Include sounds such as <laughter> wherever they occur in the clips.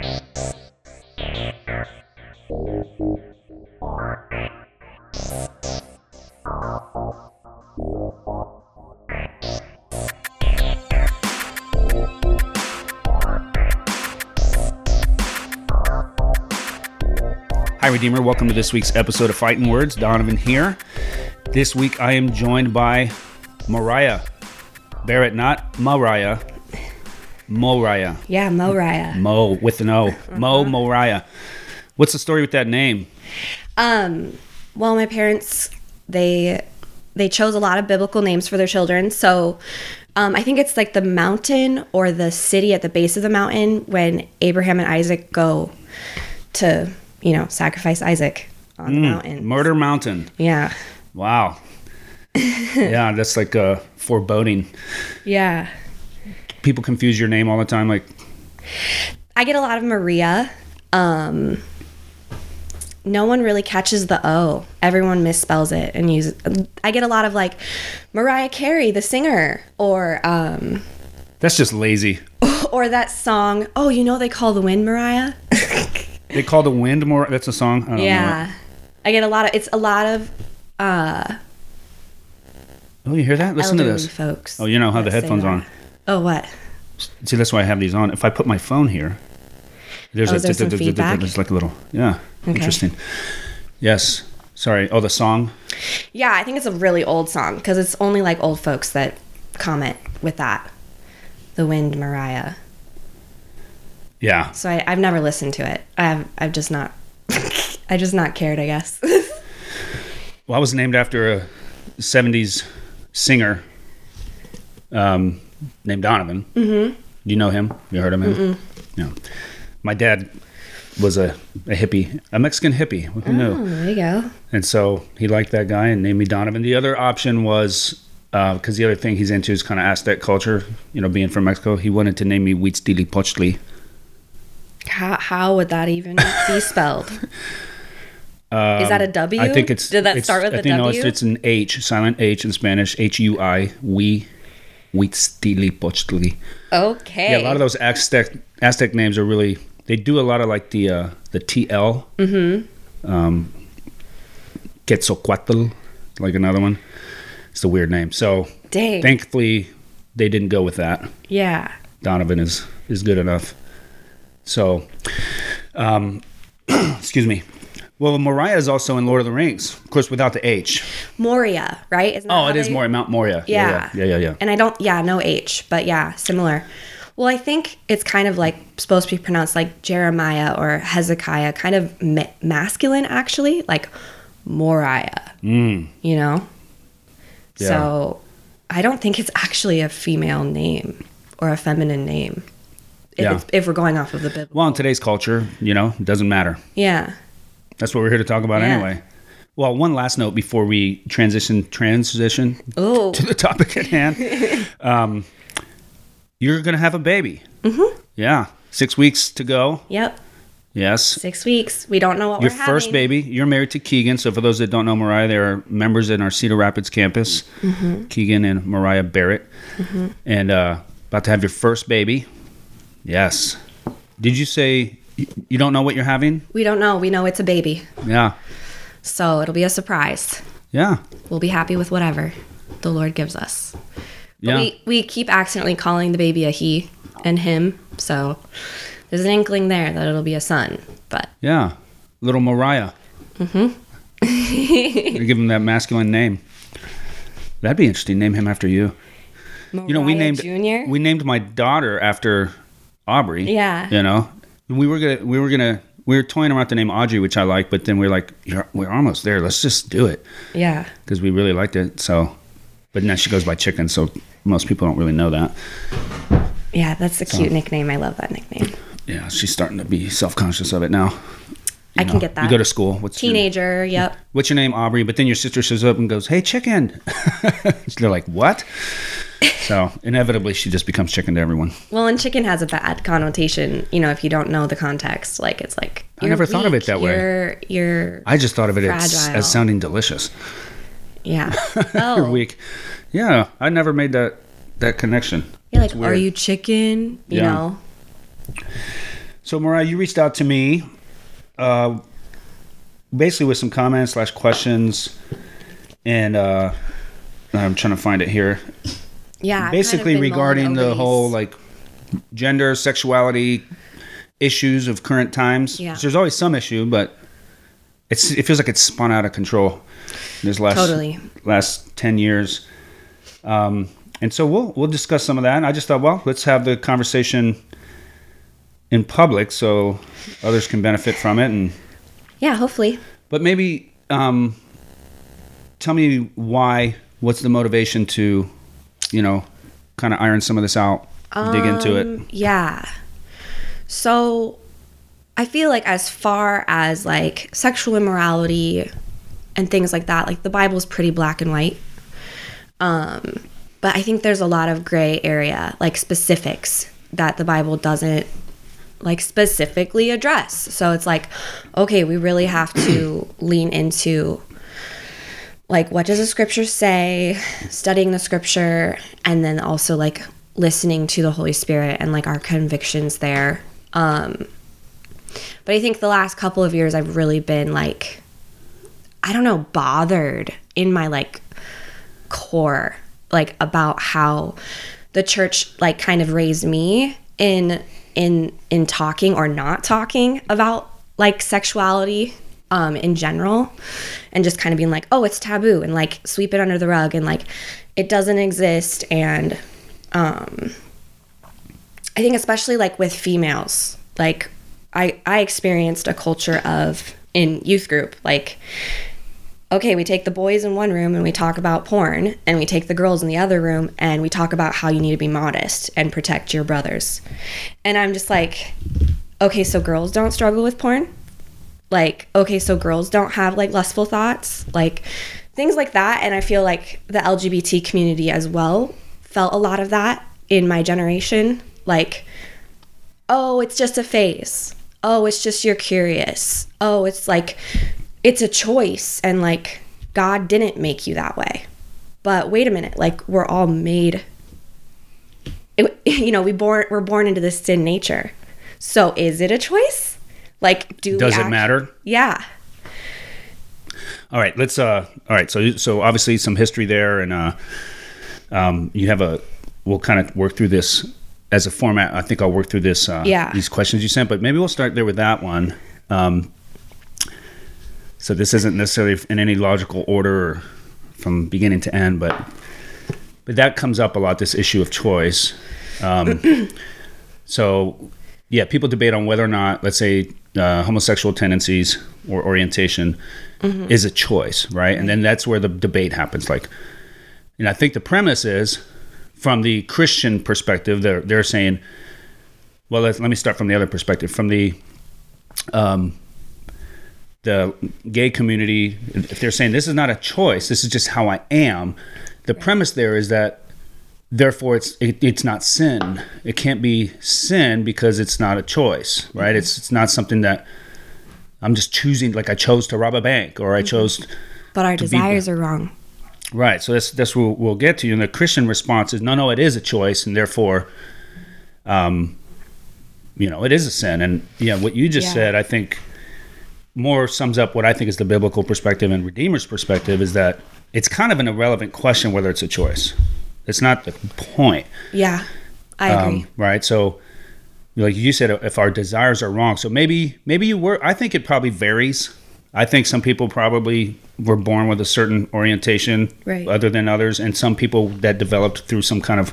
Hi, Redeemer. Welcome to this week's episode of Fighting Words. Donovan here. This week I am joined by Mariah Barrett, not Mariah. Moriah. Yeah, Moriah. Mo with an O. Mo Moriah. What's the story with that name? Um, well, my parents they they chose a lot of biblical names for their children. So, um, I think it's like the mountain or the city at the base of the mountain when Abraham and Isaac go to, you know, sacrifice Isaac on the mountain. Murder Mountain. Yeah. Wow. <laughs> yeah, that's like a foreboding. Yeah. People confuse your name all the time. Like, I get a lot of Maria. Um, no one really catches the O. Everyone misspells it and uses. I get a lot of like Mariah Carey, the singer, or um, that's just lazy. <laughs> or that song. Oh, you know they call the wind Mariah. <laughs> They call the wind more. That's a song. I don't know yeah, I get a lot of. It's a lot of uh. Oh, you hear that? Listen to this. folks. Oh, you know how the headphones on. Oh, what? See, that's why I have these on. If I put my phone here, there's Oh, is there some feedback? There's like a little. Yeah. Okay. Interesting. Yes. Sorry. Oh, the song. Yeah, I think it's a really old song because it's only like old folks that comment with that. The wind Mariah. Yeah. So I, I've never listened to it. I've I've just not <laughs> I just not cared, I guess. <laughs> Well, I was named after a '70s singer um, named Donovan. Mm-hmm. Do you know him? You heard of him? No. My dad was a, a hippie, a Mexican hippie. Who knew? oh, there you go. And so he liked that guy and named me Donovan. The other option was because the other thing he's into is kind of Aztec culture. You know, being from Mexico, he wanted to name me Huitzilopochtli. How how would that even be <laughs> spelled? Is that a W? Um, think it's. Did that start with I a think, no, W? it's, it's an H, silent H in Spanish. H U I. We. Huitzilopochtli. okay. Yeah, a lot of those Aztec Aztec names are really. They do a lot of like the uh, the TL. Mm-hmm. Um, Quetzalcoatl, like another one. It's a weird name. So Dang. thankfully, they didn't go with that. yeah. Donovan is is good enough. So, um, <clears throat> excuse me. Well, Moriah is also in Lord of the Rings, of course, without the H. Moria, right? Isn't Oh, it is they- Moria, Mount Moria. Yeah. yeah, yeah, yeah. yeah. And I don't, yeah, no H, but yeah, similar. Well, I think it's kind of like supposed to be pronounced like Jeremiah or Hezekiah, kind of ma- masculine actually, like Moriah, Mm, you know? Yeah. So I don't think it's actually a female name or a feminine name. If, Yeah. if we're going off of the Bible. well, in today's culture, you know, it doesn't matter. Yeah. That's what we're here to talk about Yeah. anyway. Well, one last note before we transition transition Oh, to the topic at hand. <laughs> um, you're gonna have a baby. Mm-hmm. Yeah, six weeks to go. yep. Yes, Six weeks. We don't know what your first baby. You're married to Keegan. So for those that don't know Mariah, they are members in our Cedar Rapids campus. Mm-hmm. Keegan and Mariah Barrett, and uh, about to have your first baby. Yes. Did you say you don't know what you're having? We don't know. We know it's a baby. Yeah. So it'll be a surprise. Yeah. We'll be happy with whatever the Lord gives us. But Yeah. we, we keep accidentally calling the baby a he and him. So there's an inkling there that it'll be a son. But Yeah, little Mariah. Mm-hmm. <laughs> give him that masculine name. That'd be interesting. Name him after you. You know, we named Junior. we named my daughter after Aubrey. Yeah. You know, we were gonna we were gonna we were toying around the name Audrey, which I like, but then we are like, You're, we're almost there. Let's just do it yeah. because we really liked it. So, but now she goes by Chicken, so most people don't really know that. Yeah, that's a cute nickname. I love that nickname. Yeah, she's starting to be self conscious of it now. I You can get that. You go to school. What's your- Teenager. Yep. what's your name, Aubrey? But then your sister shows up and goes, "Hey, chicken." <laughs> They're like, "What?" So inevitably, she just becomes chicken to everyone. Well, and chicken has a bad connotation. You know, if you don't know the context, like it's like I you're never thought of it that way. You're you're I just thought of it as, as sounding delicious. yeah. <laughs> Oh, weak. Yeah, I never made that that connection. You're like, It's are you chicken? You Yeah. know. So, Mariah, you reached out to me, uh, basically with some comments slash questions, and uh, I'm trying to find it here. Yeah. I've kind of basically regarding the whole like gender, sexuality issues of current times. Yeah. There's always some issue, but it's it feels like it's spun out of control. This last Totally. last ten years. Um, and so we'll we'll discuss some of that. And I just thought, well, let's have the conversation in public so others can benefit from it. And Yeah, hopefully. but maybe um, tell me why. What's the motivation to, you know, kind of iron some of this out, dig into it. Um, Yeah. So I feel like as far as like sexual immorality and things like that, like the Bible's pretty black and white. Um, but I think there's a lot of gray area, like specifics that the Bible doesn't like specifically address. So it's like, okay, we really have to lean into like what does the scripture say, studying the scripture, and then also like listening to the Holy Spirit and like our convictions there. Um but I think the last couple of years I've really been like I don't know, bothered in my like core like about how the church like kind of raised me in in in talking or not talking about like sexuality um in general and just kind of being like oh it's taboo and like sweep it under the rug and like it doesn't exist. And um I think especially like with females like I I experienced a culture of in youth group like okay, we take the boys in one room and we talk about porn, and we take the girls in the other room and we talk about how you need to be modest and protect your brothers. And I'm just like, okay, so girls don't struggle with porn? Like, okay, so girls don't have like lustful thoughts? Like, things like that. And I feel like the LGBT community as well felt a lot of that in my generation. Like, oh, it's just a phase. Oh, it's just you're curious. Oh, it's like it's a choice and like God didn't make you that way. But wait a minute, like we're all made it, <laughs> you know, we born we're born into this sin nature. So is it a choice? Like do we Does it act- matter? Yeah. All right, let's. Uh, all right, so so obviously some history there, and uh, um, you have a. We'll kind of work through this as a format. I think I'll work through this. Uh, Yeah. These questions you sent, but maybe we'll start there with that one. Um, so this isn't necessarily in any logical order from beginning to end, but but that comes up a lot. This issue of choice. Um, <clears throat> so yeah, people debate on whether or not, let's say, uh, homosexual tendencies or orientation is a choice, right? And then that's where the debate happens. Like, and I think the premise is, from the Christian perspective, they're they're saying, well, let's, let me start from the other perspective. From the um, the gay community, if they're saying this is not a choice, this is just how I am, the premise there is that therefore it's it, it's not sin. It can't be sin because it's not a choice, right? It's it's not something that I'm just choosing. Like I chose to rob a bank, or I chose. But our be- desires are wrong. Right. So that's that's what we'll get to. And the Christian response is no, no, it is a choice, and therefore, um, you know, it is a sin. And yeah, what you just Yeah. said, I think, more sums up what I think is the biblical perspective and Redeemer's perspective is that it's kind of an irrelevant question whether it's a choice. It's not the point. Yeah. I agree. Um, right. So, like you said, if our desires are wrong, so maybe maybe you were. I think it probably varies. I think some people probably were born with a certain orientation, Right. other than others, and some people that developed through some kind of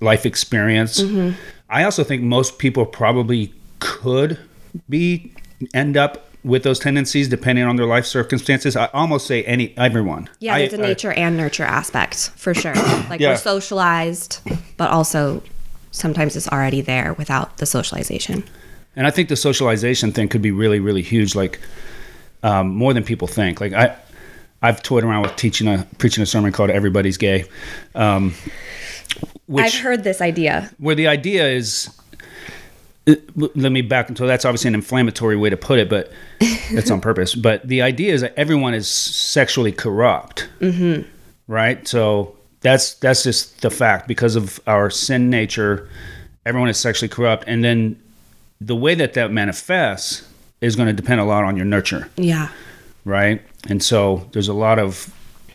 life experience. Mm-hmm. I also think most people probably could be end up with those tendencies depending on their life circumstances. I almost say any everyone. yeah, I- there's a I- nature and nurture aspect for sure. <clears throat> Like Yeah. we're socialized, but also sometimes it's already there without the socialization. And I think the socialization thing could be really, really huge, like um, more than people think. Like I, I've toyed around with teaching a preaching a sermon called "Everybody's Gay," um, which I've heard this idea. where the idea is. Let me back until that's obviously an inflammatory way to put it, but <laughs> that's on purpose. But the idea is that everyone is sexually corrupt, mm-hmm. right? So that's that's just the fact because of our sin nature. Everyone is sexually corrupt, and then the way that that manifests is going to depend a lot on your nurture, Yeah. right? And so there's a lot of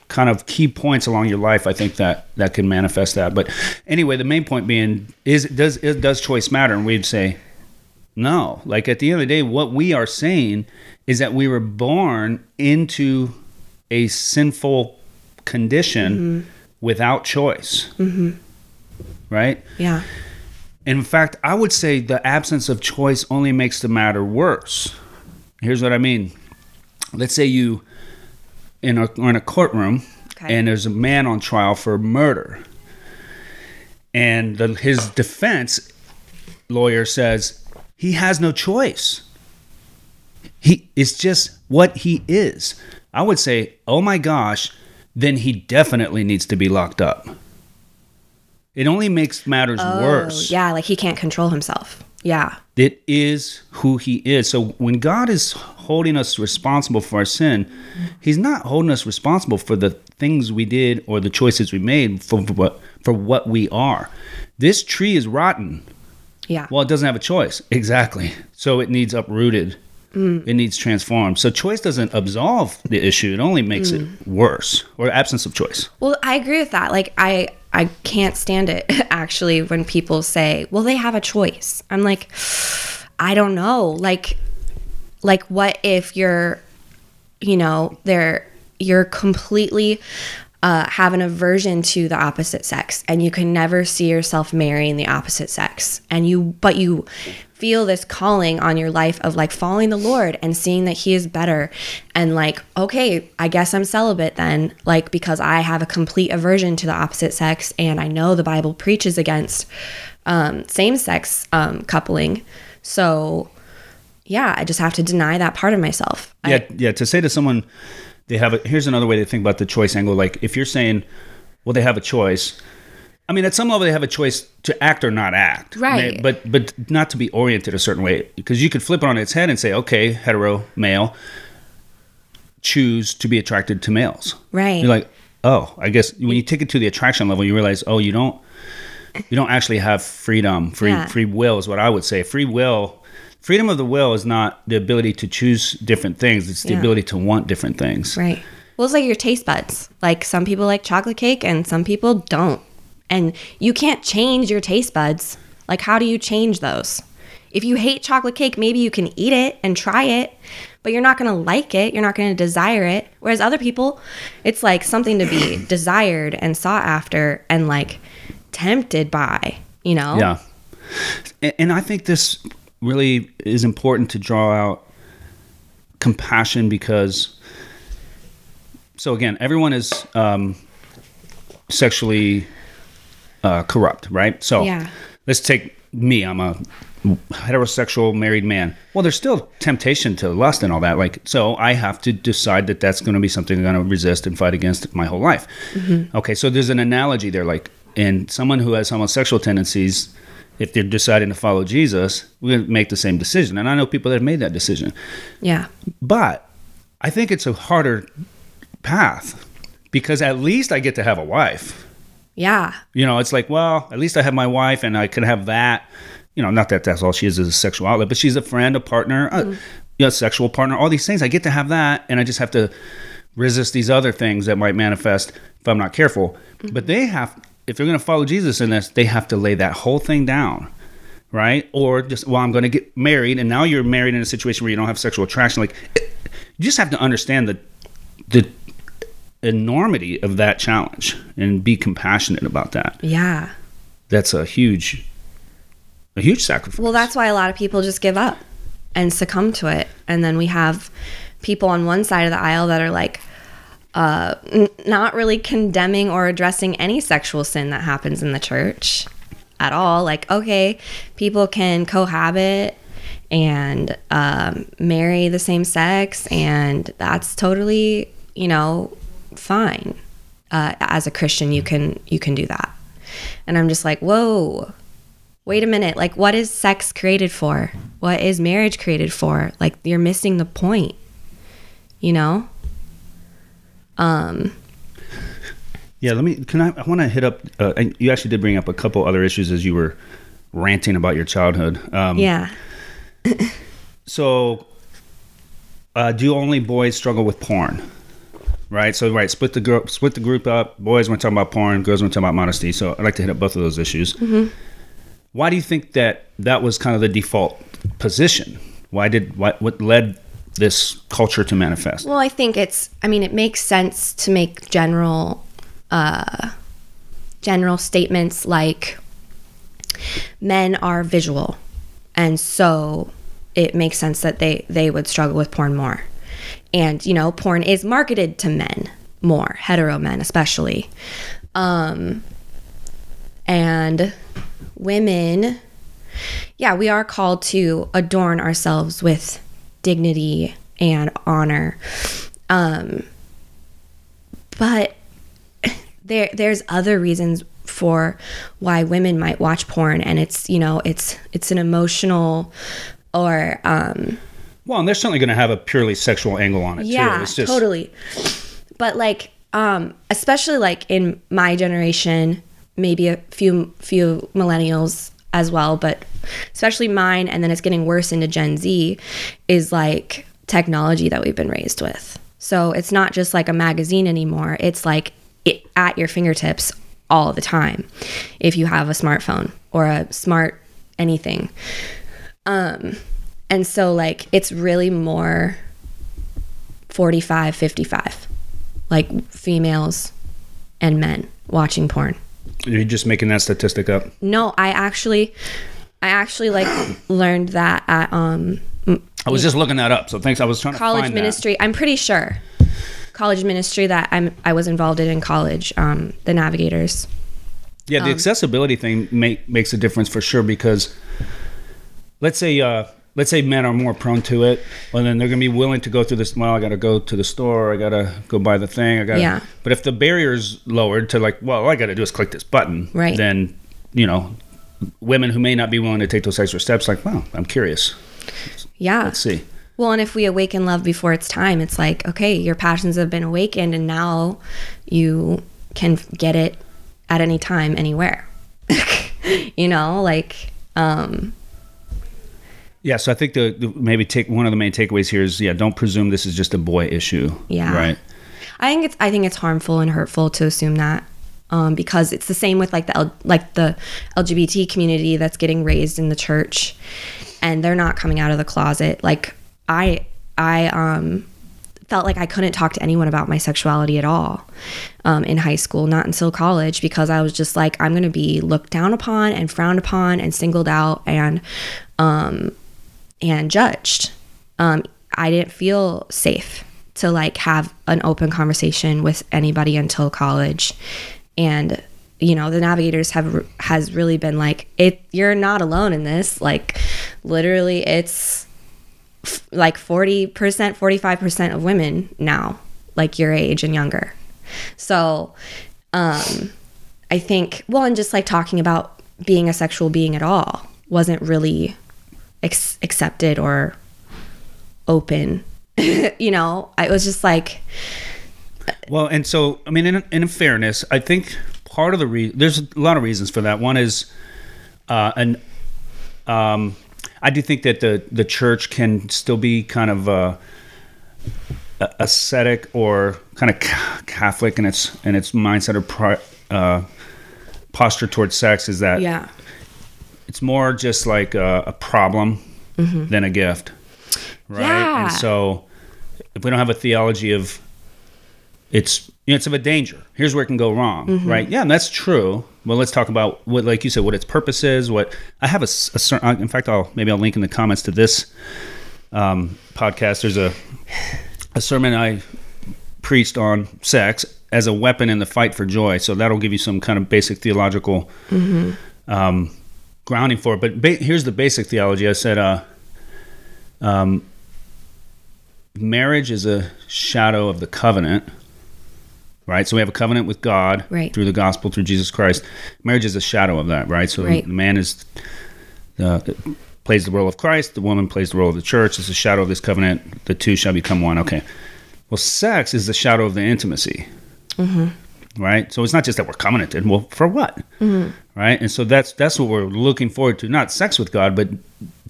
kind of key points along your life I think that that can manifest that. But anyway, the main point being is does is, does choice matter? And we'd say no. Like at the end of the day, what we are saying is that we were born into a sinful condition mm-hmm. without choice. Mm-hmm. Right? Yeah. In fact, I would say the absence of choice only makes the matter worse. Here's what I mean. Let's say you in a in a courtroom Okay. and there's a man on trial for murder. And the, his defense lawyer says he has no choice. He is just what he is. I would say, "Oh my gosh, then he definitely needs to be locked up." It only makes matters oh, worse. Oh, yeah, like he can't control himself. Yeah. It is who he is. So when God is holding us responsible for our sin, he's not holding us responsible for the things we did or the choices we made for, for what for what we are. This tree is rotten. Yeah. Well, it doesn't have a choice. <laughs> Exactly. So it needs uprooted. Mm. It needs transformed. So choice doesn't absolve the issue. It only makes it mm. worse or absence of choice. Well, I agree with that. Like I I can't stand it <laughs> actually when people say, "Well, they have a choice." I'm like, I don't know. Like like what if you're you know, they're you're completely uh, have an aversion to the opposite sex and you can never see yourself marrying the opposite sex and you but you feel this calling on your life of like following the lord and seeing that he is better and like okay i guess i'm celibate then like because i have a complete aversion to the opposite sex and i know the bible preaches against um, same-sex um, coupling so yeah i just have to deny that part of myself I- yeah, yeah. To say to someone, they have a. Here's another way to think about the choice angle. Like if you're saying, well, they have a choice. I mean, at some level, they have a choice to act or not act, Right. But but not to be oriented a certain way because you could flip it on its head and say, okay, hetero male, choose to be attracted to males. right You're like, oh, I guess when you take it to the attraction level, you realize, oh, you don't, you don't actually have freedom. Free Yeah. free will is what I would say. Free will, freedom of the will is not the ability to choose different things. It's the Yeah. ability to want different things. Right. Well, it's like your taste buds. Like some people like chocolate cake and some people don't. And you can't change your taste buds. Like, how do you change those? If you hate chocolate cake, maybe you can eat it and try it, but you're not going to like it. You're not going to desire it. Whereas other people, it's like something to be <coughs> desired and sought after and like tempted by, you know? Yeah. And, and I think this really is important to draw out compassion because, so again, everyone is um, sexually uh, corrupt, right? So Yeah. let's take me. I'm a heterosexual married man. Well, there's still temptation to lust and all that. Like, so I have to decide that that's going to be something I'm going to resist and fight against my whole life. Okay, so there's an analogy there. Like, and someone who has homosexual tendencies, if they're deciding to follow Jesus, we're going to make the same decision. And I know people that have made that decision. Yeah. But I think it's a harder path because at least I get to have a wife. Yeah. You know, it's like, well, at least I have my wife and I can have that. You know, not that that's all she is is a sexual outlet, but she's a friend, a partner, a mm-hmm. you know, sexual partner, all these things. I get to have that, and I just have to resist these other things that might manifest if I'm not careful. Mm-hmm. But they have, if they're going to follow Jesus in this, they have to lay that whole thing down, right? Or just, well, I'm going to get married, and now you're married in a situation where you don't have sexual attraction. Like, you just have to understand the the enormity of that challenge and be compassionate about that Yeah. that's a huge a huge sacrifice Well, that's why a lot of people just give up and succumb to it. And then we have people on one side of the aisle that are like, uh, n- not really condemning or addressing any sexual sin that happens in the church at all. Like, okay, people can cohabit and um, marry the same sex, and that's totally, you know, fine. Uh, as a Christian, you can you can do that. And I'm just like, whoa, wait a minute like what is sex created for what is marriage created for like you're missing the point you know um yeah let me can i i want to hit up uh, and you actually did bring up a couple other issues as you were ranting about your childhood um yeah <laughs> so uh, do only boys struggle with porn? Right. So right, split the group, split the group up. Boys want to talk about porn. Girls want to talk about modesty. So I'd like to hit up both of those issues. Why do you think that that was kind of the default position? Why did what what led this culture to manifest? Well, I think it's. I mean, it makes sense to make general, uh, general statements like men are visual, and so it makes sense that they they would struggle with porn more. And you know, porn is marketed to men more, hetero men especially, um, and women. Yeah, we are called to adorn ourselves with dignity and honor. Um, but <laughs> there there's other reasons for why women might watch porn and it's, you know, it's it's an emotional or um Well, and they're certainly going to have a purely sexual angle on it yeah, too. It's just totally. But like, um, especially like in my generation, maybe a few few millennials as well, but especially mine, and then it's getting worse into Gen Z, is like technology that we've been raised with. So it's not just like a magazine anymore. It's like it, at your fingertips all the time if you have a smartphone or a smart anything. Um, and so like it's really more 45 55 like females and men watching porn you're just making that statistic up. no i actually i actually like <coughs> learned that at um I was just looking that up, so thanks. I was trying to college find that. ministry i'm pretty sure college ministry that i'm i was involved in in college um the navigators Yeah, Um, the accessibility thing make, makes a difference for sure because let's say uh, let's say men are more prone to it, well then they're gonna be willing to go through this. Well, I got to go to the store. I got to go buy the thing. I got. Yeah. But if the barrier's lowered to like, well, all I got to do is click this button. Right. Then you know, women who may not be willing to take those extra steps, like, well, I'm curious. yeah Let's see. Well, and if we awaken love before it's time, it's like, okay, your passions have been awakened and now you can get it at any time, anywhere. <laughs> you know, like, um, Yeah, so I think the, the maybe take one of the main takeaways here is yeah, don't presume this is just a boy issue. Yeah. Right. I think it's I think it's harmful and hurtful to assume that. Um, because it's the same with like the L- like the LGBT community that's getting raised in the church, and they're not coming out of the closet. Like I I um felt like I couldn't talk to anyone about my sexuality at all um, in high school, not until college, because I was just like, I'm going to be looked down upon and frowned upon and singled out and um, and judged. Um, I didn't feel safe to like have an open conversation with anybody until college, and you know the navigators have has really been like it. You're not alone in this. Like literally, it's f- like 40%, 45% of women now, like your age and younger. So, um, I think, well, and just like talking about being a sexual being at all wasn't really ex- accepted or open. <laughs> you know, I was just like, Well, and so I mean, in, in fairness, I think part of the re- there's a lot of reasons for that. One is, uh, an um, I do think that the the church can still be kind of uh, ascetic or kind of Catholic in its in its mindset or pri- uh, posture towards sex. Is that yeah, it's more just like a, a problem than a gift, right? Yeah. And so, if we don't have a theology of it's you know, it's of a danger. Here's where it can go wrong, right? Yeah, and that's true. Well, let's talk about what, like you said, what its purpose is. What I have a, cer- uh, in fact, I'll maybe I'll link in the comments to this um, podcast. There's a a sermon I preached on sex as a weapon in the fight for joy. So that'll give you some kind of basic theological um, grounding for it. But ba- here's the basic theology. I said, uh, um, marriage is a shadow of the covenant, right? So we have a covenant with God Right. through the gospel, through Jesus Christ. Marriage is a shadow of that, right? So Right. the man is the plays the role of Christ. The woman plays the role of the church. It's a shadow of this covenant. The two shall become one. Okay. Well, sex is the shadow of the intimacy. Right. So it's not just that we're covenanted. Well, for what? Right. And so that's that's what we're looking forward to. Not sex with God, but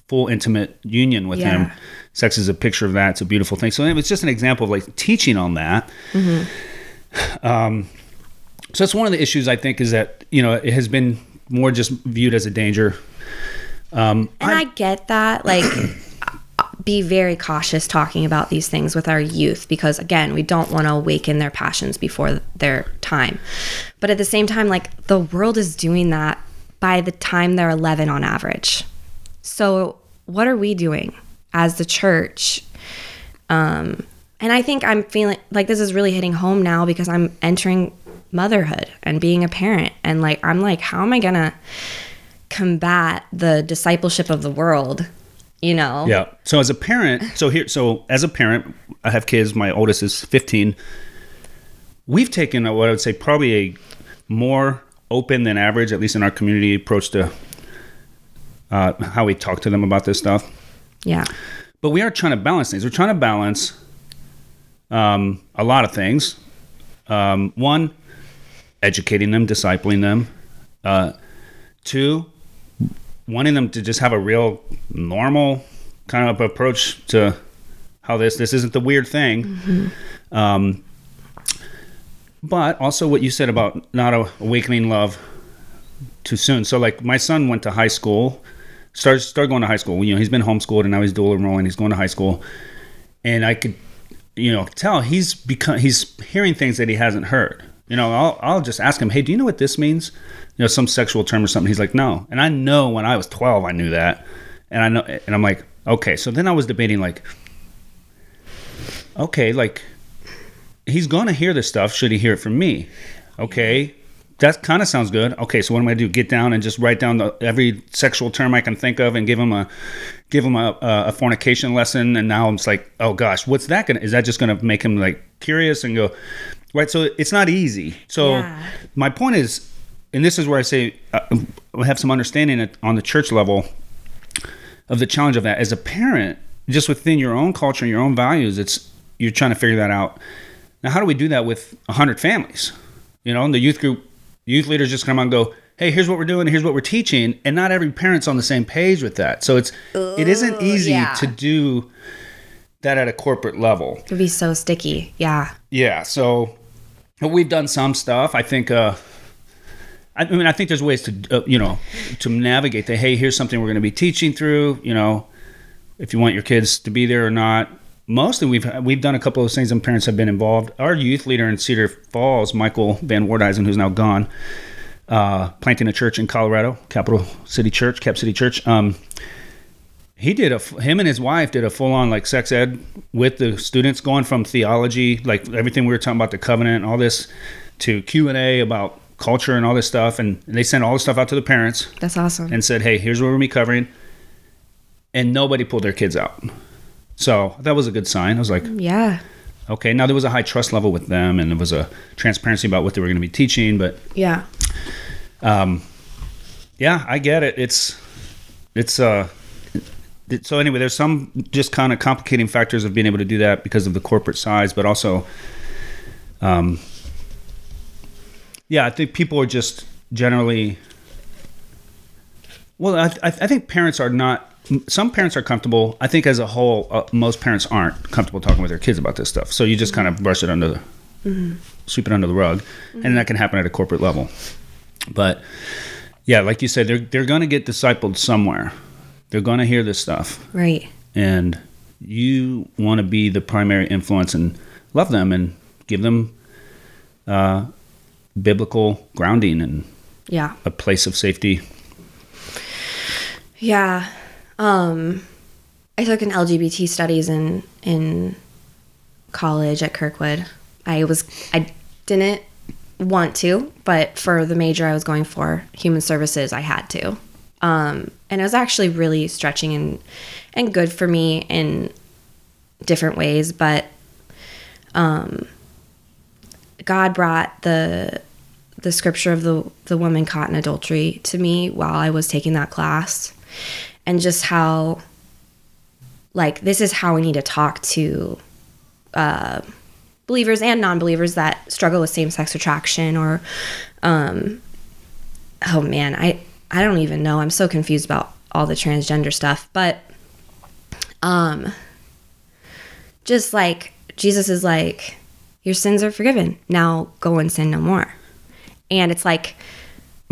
full intimate union with Yeah. Him. sex is a picture of that. It's a beautiful thing. So it was just an example of like teaching on that. Um, so that's one of the issues I think is that you know it has been more just viewed as a danger. Um, And I, get that. Like, be very cautious talking about these things with our youth because, again, we don't want to awaken their passions before their time. But at the same time, like, the world is doing that by the time they're 11 on average. So, what are we doing as the church? Um, and I think I'm feeling like this is really hitting home now because I'm entering motherhood and being a parent. And like, I'm like, how am I to combat the discipleship of the world? You know? Yeah. So as a parent, so here, so as a parent, I have kids. My oldest is 15. We've taken what I would say probably a more open than average, at least in our community, approach to uh, how we talk to them about this stuff. Yeah. But we are trying to balance things. We're trying to balance um, a lot of things. Um, one, educating them, discipling them. Uh, two, wanting them to just have a real normal kind of approach to how this this isn't the weird thing. Um, but also what you said about not awakening love too soon. So like my son went to high school, started started going to high school. You know, he's been homeschooled and now he's dual enrolling. He's going to high school, and I could, you know, tell he's become he's hearing things that he hasn't heard. You know, I'll I'll just ask him, hey, do you know what this means? You know, some sexual term or something. He's like, no, and I know when I was twelve, I knew that, and I know, and I'm like, okay. So then I was debating like, okay, like he's gonna hear this stuff. Should he hear it from me? Okay, that kind of sounds good. Okay, so what am I gonna do? Get down and just write down the, every sexual term I can think of and give him a give him a, a, a fornication lesson. And now I'm just like, oh gosh, what's that gonna? Is that just gonna make him like curious and go right? So it's not easy. So Yeah. my point is, and this is where I say uh, I have some understanding on the church level of the challenge of that as a parent just within your own culture and your own values it's you're trying to figure that out now how do we do that with 100 families you know and the youth group youth leaders just come on and go hey here's what we're doing here's what we're teaching and not every parent's on the same page with that so it's it isn't easy yeah. to do that at a corporate level It would be so sticky. Yeah. yeah, so we've done some stuff. I think. Uh, I mean, I think there's ways to, uh, you know, to navigate the. Hey, here's something we're going to be teaching through. You know, if you want your kids to be there or not. Mostly, we've we've done a couple of things, and parents have been involved. Our youth leader in Cedar Falls, Michael Van Wardhuizen, who's now gone, uh, planting a church in Colorado, Capital City Church, Cap City Church. Um, he did a him and his wife did a full on like sex ed with the students going from theology like everything we were talking about the covenant and all this to q&a about culture and all this stuff and they sent all the stuff out to the parents That's awesome. and said hey here's what we're going to be covering and nobody pulled their kids out so that was a good sign i was like yeah. okay now there was a high trust level with them and there was a transparency about what they were going to be teaching but Yeah. um, yeah, I get it. It's it's uh. So anyway, there's some just kind of complicating factors of being able to do that because of the corporate size, but also, um, yeah, I think people are just generally. Well, I, I I think parents are not. Some parents are comfortable. I think as a whole, uh, most parents aren't comfortable talking with their kids about this stuff. So you just kind of brush it under the, sweep it under the rug, and that can happen at a corporate level. But yeah, like you said, they're they're going to get discipled somewhere. They're going to hear this stuff, Right. and you want to be the primary influence and love them and give them uh, biblical grounding and Yeah. a place of safety. Yeah. Um I took an LGBT studies in in college at Kirkwood. I was I didn't want to, but for the major I was going for, human services, I had to. Um and it was actually really stretching and and good for me in different ways, but um God brought the the scripture of the the woman caught in adultery to me while I was taking that class. And just how like this is how we need to talk to uh, believers and non-believers that struggle with same-sex attraction or um oh man i i don't even know. I'm so confused about all the transgender stuff. But um just like Jesus is like, your sins are forgiven. Now go and sin no more. And it's like,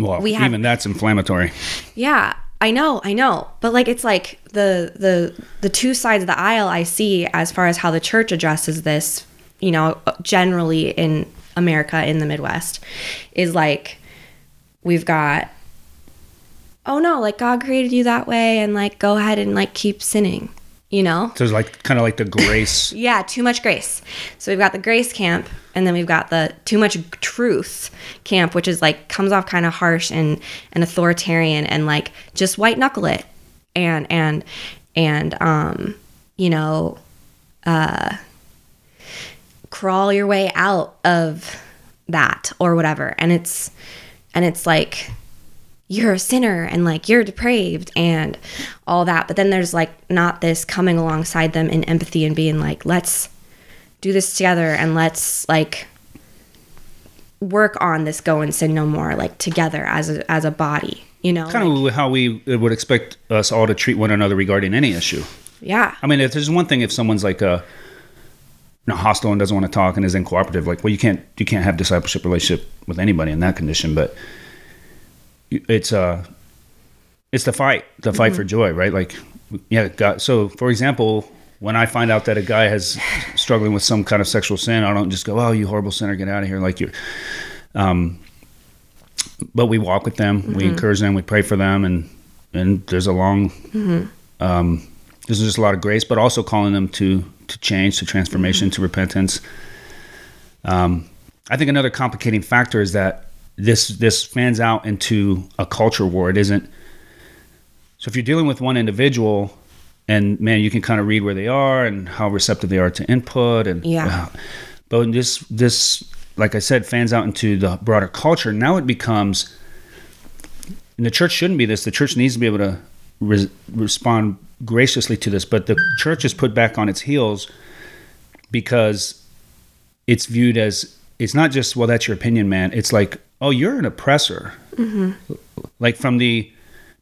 Well, We have- even that's inflammatory. yeah, I know, I know. But like it's like the the the two sides of the aisle I see as far as how the church addresses this, you know, generally in America in the Midwest is like we've got oh no, like God created you that way and like go ahead and like keep sinning, you know? So it's like kind of like the <coughs> grace. Yeah, too much grace. So we've got the grace camp, and then we've got the too much truth camp, which is like comes off kind of harsh and and authoritarian, and like just white knuckle it, and and and um, you know, uh, crawl your way out of that or whatever, and it's and it's like you're a sinner and like you're depraved and all that. But then there's like not this coming alongside them in empathy and being like, let's do this together and let's like work on this go and sin no more like together as a as a body, you know? kind Like, of how we would expect us all to treat one another regarding any issue. yeah. I mean, if there's one thing, if someone's like a you know, hostile and doesn't want to talk and is incooperative, like, well, you can't you can't have discipleship relationship with anybody in that condition. But it's uh, it's the fight, the fight for joy, right? Like, yeah, God. So, for example, when I find out that a guy has struggling with some kind of sexual sin, I don't just go, "Oh, you horrible sinner, get out of here!" Like you, um, but we walk with them, we encourage them, we pray for them, and and there's a long um, there's just a lot of grace, but also calling them to to change, to transformation, to repentance. Um, I think another complicating factor is that this this fans out into a culture war. It isn't. So if you're dealing with one individual, and man, you can kind of read where they are and how receptive they are to input, and Yeah. Uh, but this this like I said fans out into the broader culture. Now it becomes and the church shouldn't be this. The church needs to be able to re- respond graciously to this, but the church is put back on its heels because it's viewed as it's not just well that's your opinion, man. It's like oh you're an oppressor, mm-hmm. like from the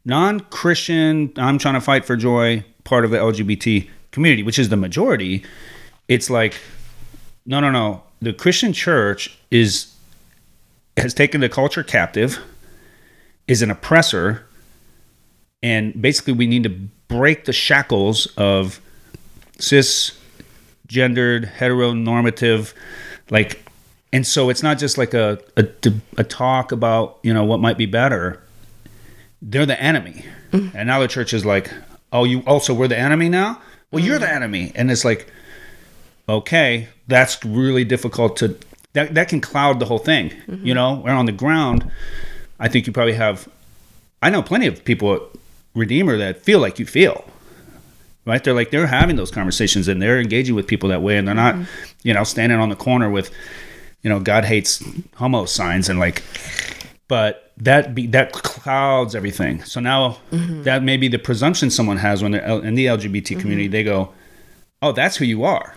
non-Christian I'm trying to fight for joy part of the LGBT community, which is the majority. It's like no no no the Christian church is has taken the culture captive is an oppressor and basically we need to break the shackles of cis gendered heteronormative like and so it's not just like a, a a talk about you know what might be better. They're the enemy. Mm-hmm. And now the church is like oh you also we're the enemy now? Well you're the mm-hmm. enemy. And it's like okay that's really difficult to that, that can cloud the whole thing you mm-hmm. know? Where on the ground i think you probably have i know plenty of people at redeemer that feel like you feel right? They're like they're having those conversations and they're engaging with people that way and they're not you know standing on the corner with you know god hates homo signs and like but that be that clouds everything so now mm-hmm. that may be the presumption someone has when they're in the lgbt mm-hmm. community they go oh that's who you are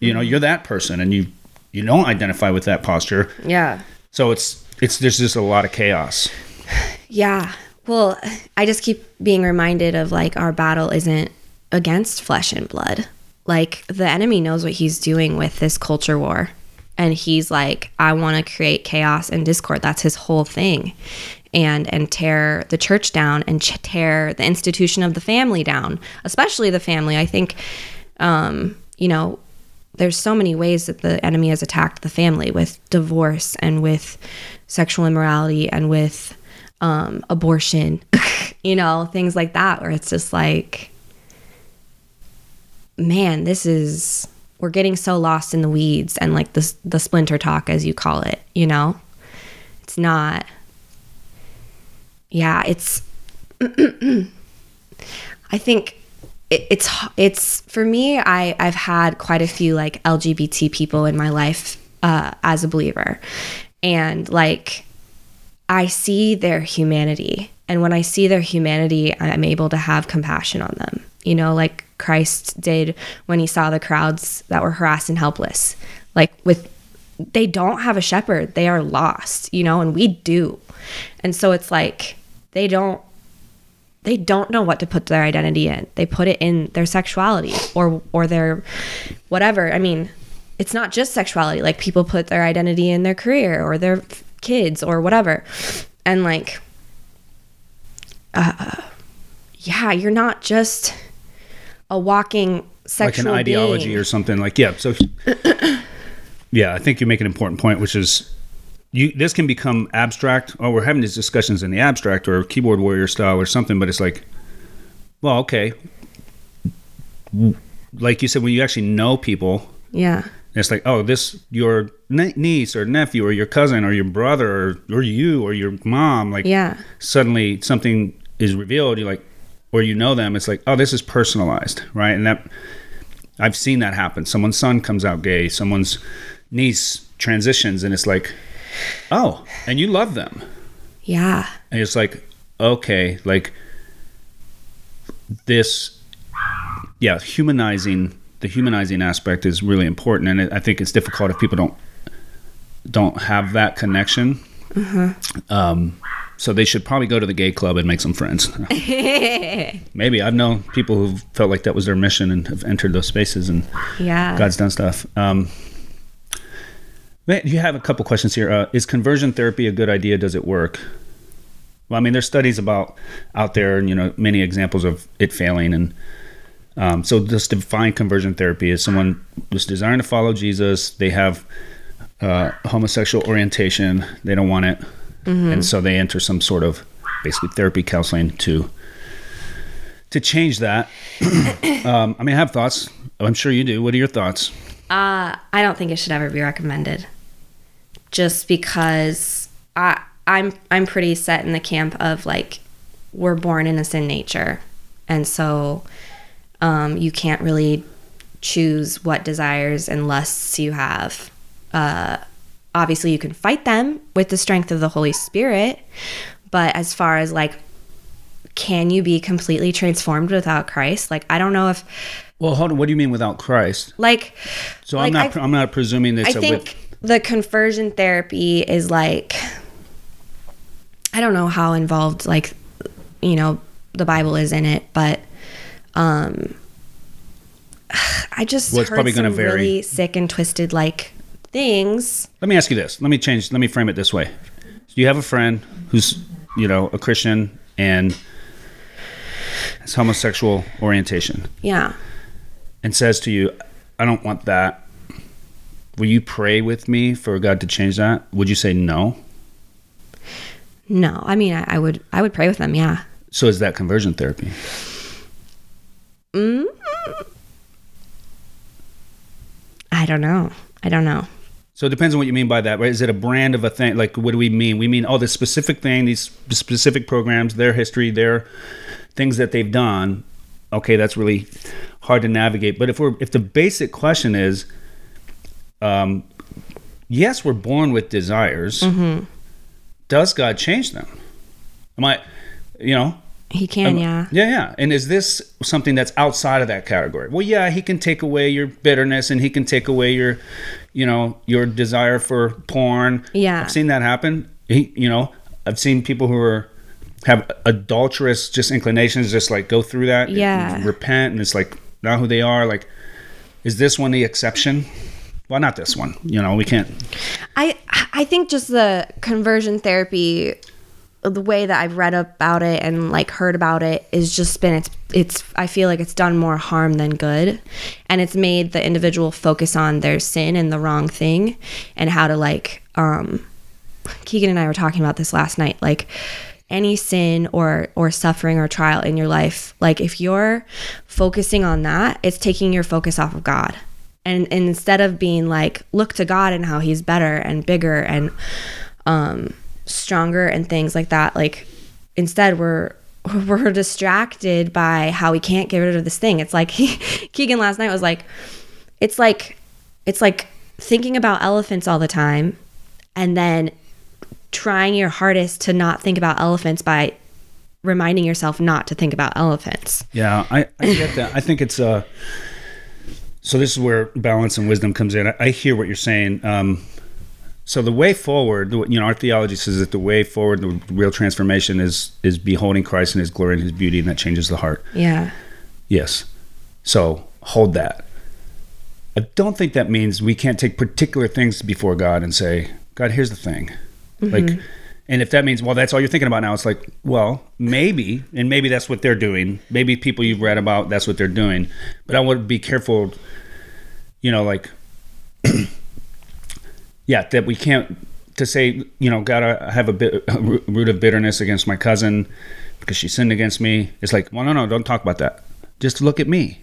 you know mm-hmm. you're that person and you you don't identify with that posture Yeah. so it's it's there's just a lot of chaos <sighs> Yeah. Well, I just keep being reminded of like our battle isn't against flesh and blood. Like the enemy knows what he's doing with this culture war. And he's like, I want to create chaos and discord. That's his whole thing. And and tear the church down and tear the institution of the family down, especially the family. I think um, you know, there's so many ways that the enemy has attacked the family with divorce and with sexual immorality and with um, abortion, <laughs> you know, things like that, where it's just like, man, this is we're getting so lost in the weeds and like the the splinter talk, as you call it, you know, it's not. Yeah, it's. <clears throat> I think it, it's it's for me. I I've had quite a few like LGBT people in my life uh, as a believer, and like I see their humanity, and when I see their humanity, I'm able to have compassion on them. You know, like Christ did when he saw the crowds that were harassed and helpless. Like with they don't have a shepherd, they are lost, you know, and we do. And so it's like they don't they don't know what to put their identity in. They put it in their sexuality or or their whatever. I mean, it's not just sexuality. Like people put their identity in their career or their kids or whatever. And like uh yeah, you're not just a walking sexual like an ideology being. or something like yeah so <coughs> yeah i think you make an important point which is you this can become abstract oh we're having these discussions in the abstract or keyboard warrior style or something but it's like well okay like you said when you actually know people Yeah. it's like oh this your niece or nephew or your cousin or your brother or, or you or your mom like Yeah. suddenly something is revealed you're like or you know them it's like oh this is personalized right? And that i've seen that happen. Someone's son comes out gay someone's niece transitions and it's like oh and you love them. Yeah. and it's like okay like this yeah humanizing the humanizing aspect is really important and it, i think it's difficult if people don't don't have that connection. Um, so they should probably go to the gay club and make some friends <laughs> maybe i've known people who felt like that was their mission and have entered those spaces and Yeah. god's done stuff um, man, you have a couple questions here uh, is conversion therapy a good idea does it work well, I mean, there's studies about out there, and you know, many examples of it failing. And um, so, just define conversion therapy as someone who's desiring to follow Jesus. They have uh, homosexual orientation. They don't want it, and so they enter some sort of basically therapy counseling to to change that. <clears throat> um, I mean, I have thoughts. I'm sure you do. What are your thoughts? Uh, I don't think it should ever be recommended. Just because I I'm I'm pretty set in the camp of like we're born in a sin nature. And so um, you can't really choose what desires and lusts you have. Uh, obviously you can fight them with the strength of the Holy Spirit, but as far as like can you be completely transformed without Christ? Like I don't know if Well, hold on. What do you mean without Christ? like So Like, I'm not. I- I, am not presuming that I a think with. the conversion therapy is like I don't know how involved like you know the Bible is in it, but um <sighs> I just Well, it's heard probably some vary. really sick and twisted like things. Let me ask you this. Let me change. Let me frame it this way. Do you have a friend who's, you know, a Christian and has homosexual orientation Yeah. and says to you, "I don't want that." Will you pray with me for God to change that? Would you say no? No, I mean I, I would I would pray with them, yeah. So is that conversion therapy? Hmm. I don't know. I don't know. So it depends on what you mean by that, right? Is it a brand of a thing? Like, what do we mean? We mean, oh, this specific thing, these specific programs, their history, their things that they've done. Okay, that's really hard to navigate. But if we're if the basic question is, um, yes, we're born with desires. Does God change them? Am I, you know, He can, um, yeah. yeah, yeah. And is this something that's outside of that category? Well, yeah, he can take away your bitterness and he can take away your, you know, your desire for porn. Yeah. I've seen that happen. He, you know, I've seen people who are have adulterous just inclinations just like go through that and Yeah. repent and it's like not who they are like is this one the exception well not this one you know we can't I I think just the conversion therapy the way that I've read about it and like heard about it is just been it's it's I feel like it's done more harm than good. And it's made the individual focus on their sin and the wrong thing and how to like um Keegan and I were talking about this last night like any sin or or suffering or trial in your life like if you're focusing on that it's taking your focus off of God. And, and instead of being like look to God and how he's better and bigger and um stronger and things like that like instead we're <laughs> we're distracted by how we can't get rid of this thing it's like <laughs> Keegan last night was like it's like it's like thinking about elephants all the time and then trying your hardest to not think about elephants by reminding yourself not to think about elephants. Yeah, I, I get that. I think it's uh so this is where balance and wisdom comes in. I, I hear what you're saying. Um so the way forward, you know, our theology says that the way forward, the real transformation is is beholding Christ in His glory and His beauty, and that changes the heart. Yeah. Yes. So hold that. I don't think that means we can't take particular things before God and say, God, here's the thing. Mm-hmm. Like, and if that means, well, that's all you're thinking about now, it's like, well, maybe, and maybe that's what they're doing. Maybe people you've read about, that's what they're doing. But I would be careful, you know, like, <clears throat> yeah, that we can't to say, you know, gotta have a bit a root of bitterness against my cousin because she sinned against me. It's like, well, no, no, don't talk about that. Just look at me.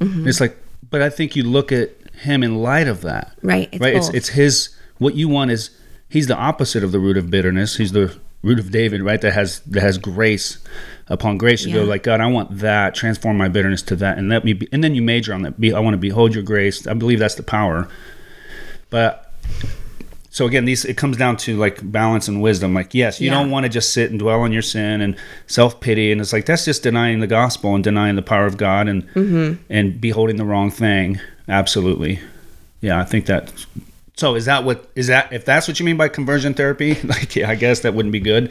Mm-hmm. It's like, but I think you look at him in light of that, Right. It's right? It's both. it's his. What you want is he's the opposite of the root of bitterness. He's the root of David, right? That has that has grace upon grace. You go like, God, I want that. Transform my bitterness to that, and let me. Be, and then you major on that. Be, I want to behold your grace. I believe that's the power. But so again, these it comes down to like balance and wisdom. Like, yes, you Yeah. don't want to just sit and dwell on your sin and self pity, and it's like that's just denying the gospel and denying the power of God and Mm-hmm. and beholding the wrong thing. Absolutely, yeah. I think that. So is that what is that? If that's what you mean by conversion therapy, <laughs> like yeah, I guess that wouldn't be good.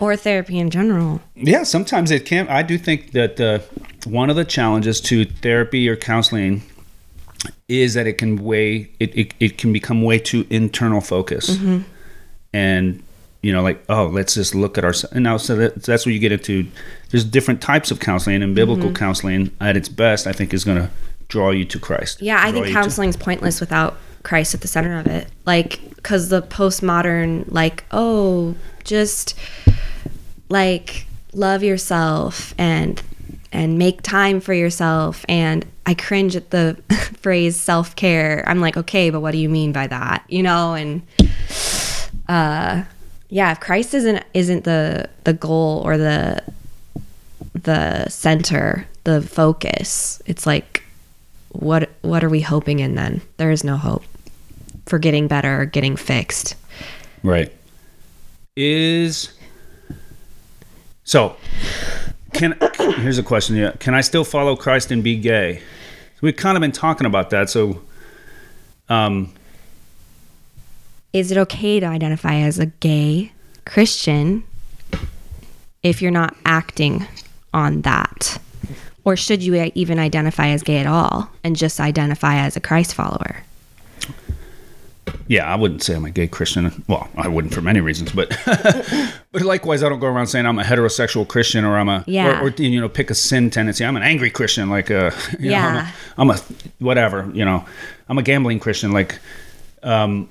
or therapy in general. Yeah, sometimes it can. I do think that uh, one of the challenges to therapy or counseling is that it can weigh it, it, it can become way too internal focus. Mm-hmm. And you know like oh let's just look at ourselves and now so that, that's where you get into there's different types of counseling and biblical mm-hmm. counseling at its best i think is going to draw you to christ. Yeah, I think you to- pointless without Christ at the center of it. Like, because the postmodern, like, oh, just like love yourself and and make time for yourself and I cringe at the <laughs> phrase self-care. I'm like, okay, but what do you mean by that? You know, and uh yeah, if Christ isn't isn't the the goal or the the center, the focus, it's like what what are we hoping in then? There is no hope for getting better or getting fixed. Right. Is so can here's a question, yeah. Can I still follow Christ and be gay? We've kind of been talking about that. So um Is it okay to identify as a gay Christian if you're not acting on that? Or should you even identify as gay at all and just identify as a Christ follower? Yeah, I wouldn't say I'm a gay Christian. Well, I wouldn't for many reasons, but <laughs> but likewise, I don't go around saying I'm a heterosexual Christian or I'm a Yeah. or, or you know pick a sin tendency. I'm an angry Christian, like uh, <laughs> you know, I'm, a, I'm, a whatever, you know, I'm a gambling Christian, like um,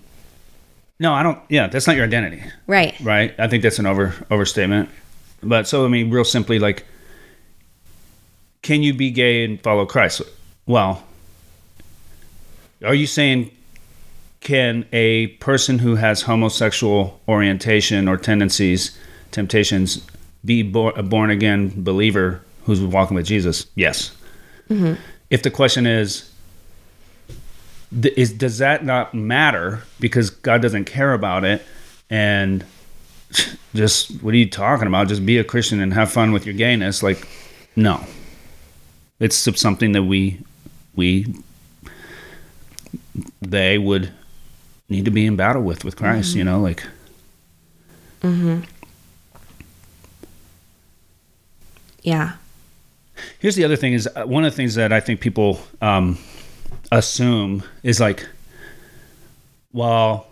no, I don't. Yeah, that's not your identity. Right. right? I think that's an over overstatement. But so I mean, real simply, like, can you be gay and follow Christ? Well, are you saying can a person who has homosexual orientation or tendencies, temptations, be bor- a born again believer who's walking with Jesus? Yes. Mm-hmm. If the question is, th- is does that not matter because God doesn't care about it? And <laughs> just what are you talking about? Just be a Christian and have fun with your gayness. Like no. It's something that we we they would need to be in battle with with Christ you know like Mhm. Yeah. Here's the other thing: is uh, one of the things that I think people um, assume is like, well,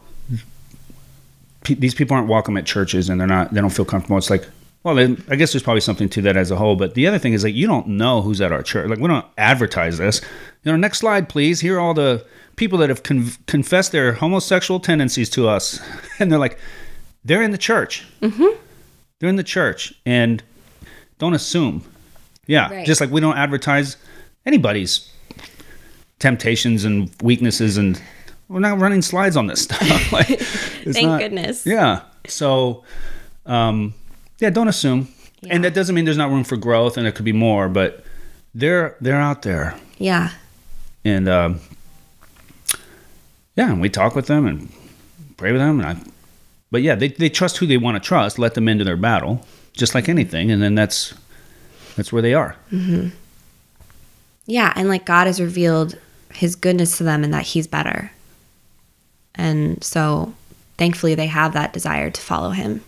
pe- these people aren't welcome at churches, and they're not. They don't feel comfortable. It's like, well, then, I guess there's probably something to that as a whole. But the other thing is like, you don't know who's at our church. Like, we don't advertise this. You know, next slide, please. Here are all the people that have con- confessed their homosexual tendencies to us, <laughs> and they're like, they're in the church. Mm-hmm. They're in the church, and don't assume. Yeah, Right. just like we don't advertise anybody's temptations and weaknesses, and we're not running slides on this stuff. <laughs> like, it's Thank not- goodness. Yeah. So, um, yeah, don't assume. And that doesn't mean there's not room for growth, and there could be more, but they're they're out there, Yeah. and um, yeah, and we talk with them and pray with them, and I. But yeah, they they trust who they want to trust. Let them into their battle, just like anything, and then that's that's where they are. Yeah, and like God has revealed his goodness to them and that he's better. And so thankfully they have that desire to follow him,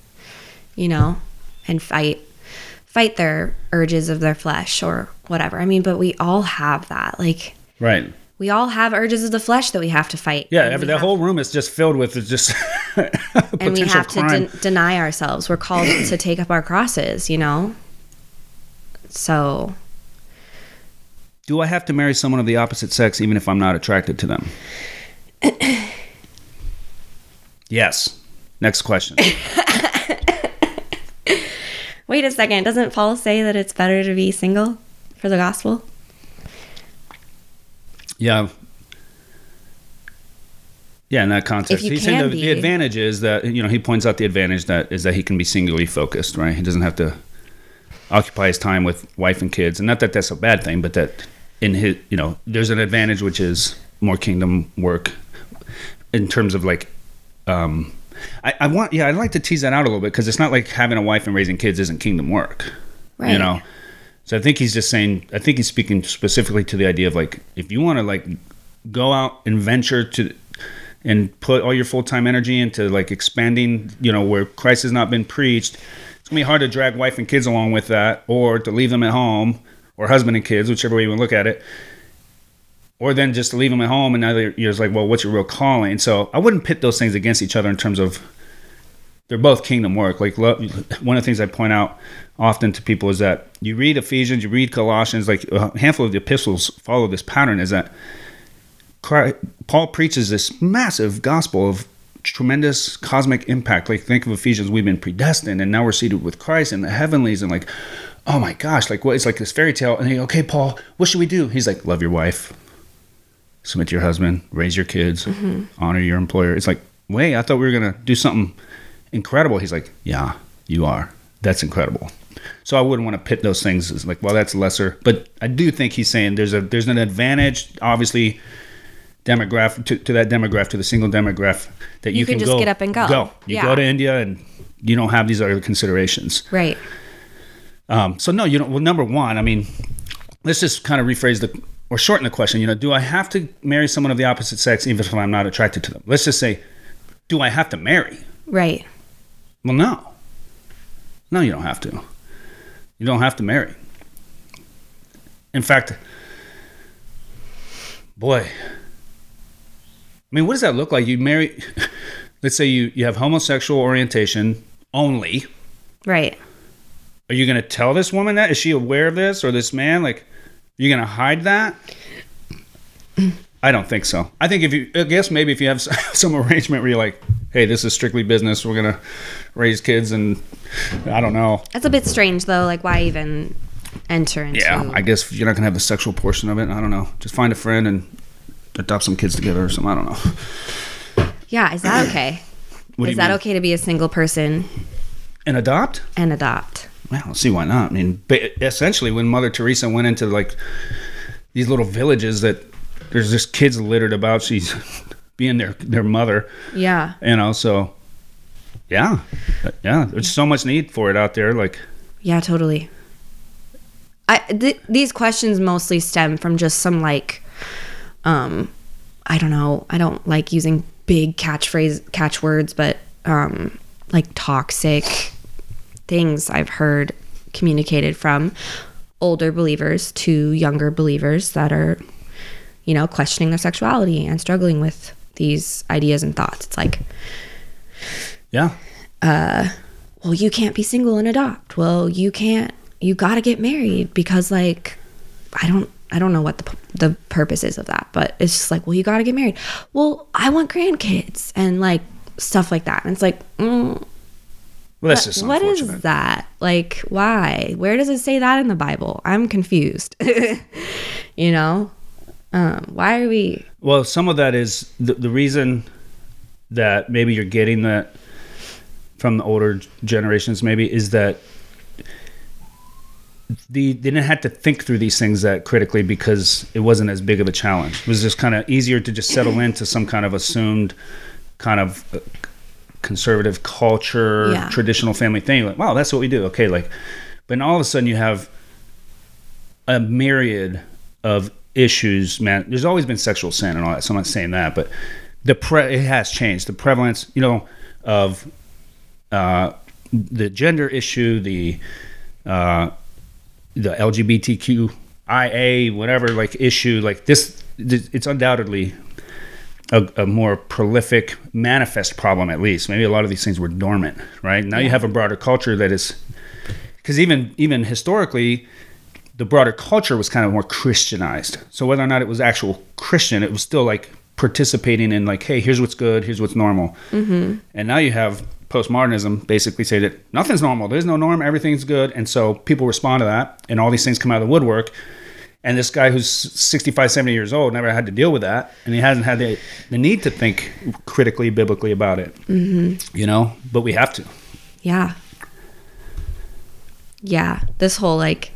you know, and fight fight their urges of their flesh or whatever. I mean, but we all have that. Like Right. we all have urges of the flesh that we have to fight. Yeah, every, that have- whole room is just filled with just <laughs> and we have to crime. den- deny ourselves. We're called <clears throat> to take up our crosses, you know. So Do I have to marry someone of the opposite sex even if I'm not attracted to them? <coughs> yes. Next question. <laughs> wait a second. Doesn't Paul say that it's better to be single for the gospel? Yeah. Yeah, in that context, he's saying the, the advantage is that you know he points out the advantage that is that he can be singularly focused, right? He doesn't have to occupy his time with wife and kids, and not that that's a bad thing, but that in his you know there's an advantage which is more kingdom work in terms of like um I, I want yeah I'd like to tease that out a little bit because it's not like having a wife and raising kids isn't kingdom work, you know. So I think he's just saying. I think he's speaking specifically to the idea of like if you want to like go out and venture to and put all your full time energy into like expanding, you know, where Christ has not been preached. It's gonna be hard to drag wife and kids along with that, or to leave them at home, or husband and kids, whichever way you want to look at it. Or then just leave them at home, and now you're just like, well, what's your real calling? So I wouldn't pit those things against each other in terms of they're both kingdom work. Like one of the things I point out often to people is that you read Ephesians, you read Colossians, like a handful of the epistles follow this pattern. Is that Christ, Paul preaches this massive gospel of tremendous cosmic impact. Like think of Ephesians, we've been predestined, and now we're seated with Christ in the heavenlies, and like, oh my gosh, like what? It's like this fairy tale. And he, okay, Paul, what should we do? He's like, love your wife, submit to your husband, raise your kids, honor your employer. It's like, wait, I thought we were gonna do something incredible. He's like, yeah, you are. That's incredible. So I wouldn't want to pit those things as like, well, that's lesser. But I do think he's saying there's a there's an advantage, obviously, demographic to, to that demographic to the single demographic that you, You can just go, get up and go. Go. You Yeah. go to India and you don't have these other considerations. Right. Um, so no, you don't. Well, number one, I mean, let's just kind of rephrase the or shorten the question. You know, do I have to marry someone of the opposite sex even if I'm not attracted to them? Let's just say, do I have to marry? Right. Well, no. No, you don't have to. You don't have to marry. In fact, boy, I mean, what does that look like? You marry, <laughs> let's say you, you have homosexual orientation only. Right. Are you going to tell this woman that? Is she aware of this or this man? Like, are you going to hide that? I don't think so. I think if you, I guess maybe if you have <laughs> some arrangement where you're like, hey, this is strictly business, we're going to raise kids and I don't know. That's a bit strange though. Like why even enter into Yeah, I guess you're not going to have the sexual portion of it. I don't know. Just find a friend and adopt some kids together or something. I don't know. Yeah, is that okay? Is that mean? okay to be a single person And adopt? and adopt? Well, see why not. I mean, essentially, when Mother Teresa went into like these little villages that there's just kids littered about, she's <laughs> being their their mother, Yeah. you know. So, yeah, yeah, there's so much need for it out there. Like, Yeah, totally. I th- these questions mostly stem from just some like um I don't know, I don't like using big catchphrase catchwords, but um like toxic things I've heard communicated from older believers to younger believers that are you know, questioning their sexuality and struggling with these ideas and thoughts. It's like yeah, well you can't be single and adopt. Well you can't you got to get married because like i don't i don't know what the, the purpose is of that but it's just like well you got to get married. Well i want grandkids and like stuff like that. And it's like mm, well, that's just what is that? Like why? Where does it say that in the bible? I'm confused. <laughs> You know? Um, why are we Well, some of that is the, the reason that maybe you're getting that from the older generations, maybe, is that the, they didn't have to think through these things that critically because it wasn't as big of a challenge. It was just kind of easier to just settle into some kind of assumed kind of uh, conservative culture, Yeah. traditional family thing. Like, wow, that's what we do. Okay, like, but all of a sudden you have a myriad of issues, man. There's always been sexual sin and all that, so I'm not saying that, but the pre- it has changed. The prevalence, you know, of uh, the gender issue, the uh, the LGBTQIA whatever like issue, like this, it's undoubtedly a, a, more prolific manifest problem at least. Maybe a lot of these things were dormant right? Now yeah. you have a broader culture that is because even even historically the broader culture was kind of more christianized. So whether or not it was actual christian it was still like participating in like hey here's what's good here's what's normal. Mm-hmm. and now you have postmodernism basically say that nothing's normal there's no norm everything's good. And so people respond to that and all these things come out of the woodwork and this guy who's 65 70 years old never had to deal with that and he hasn't had the, the need to think critically biblically about it. Mm-hmm. you know? But we have to. Yeah. Yeah. This whole like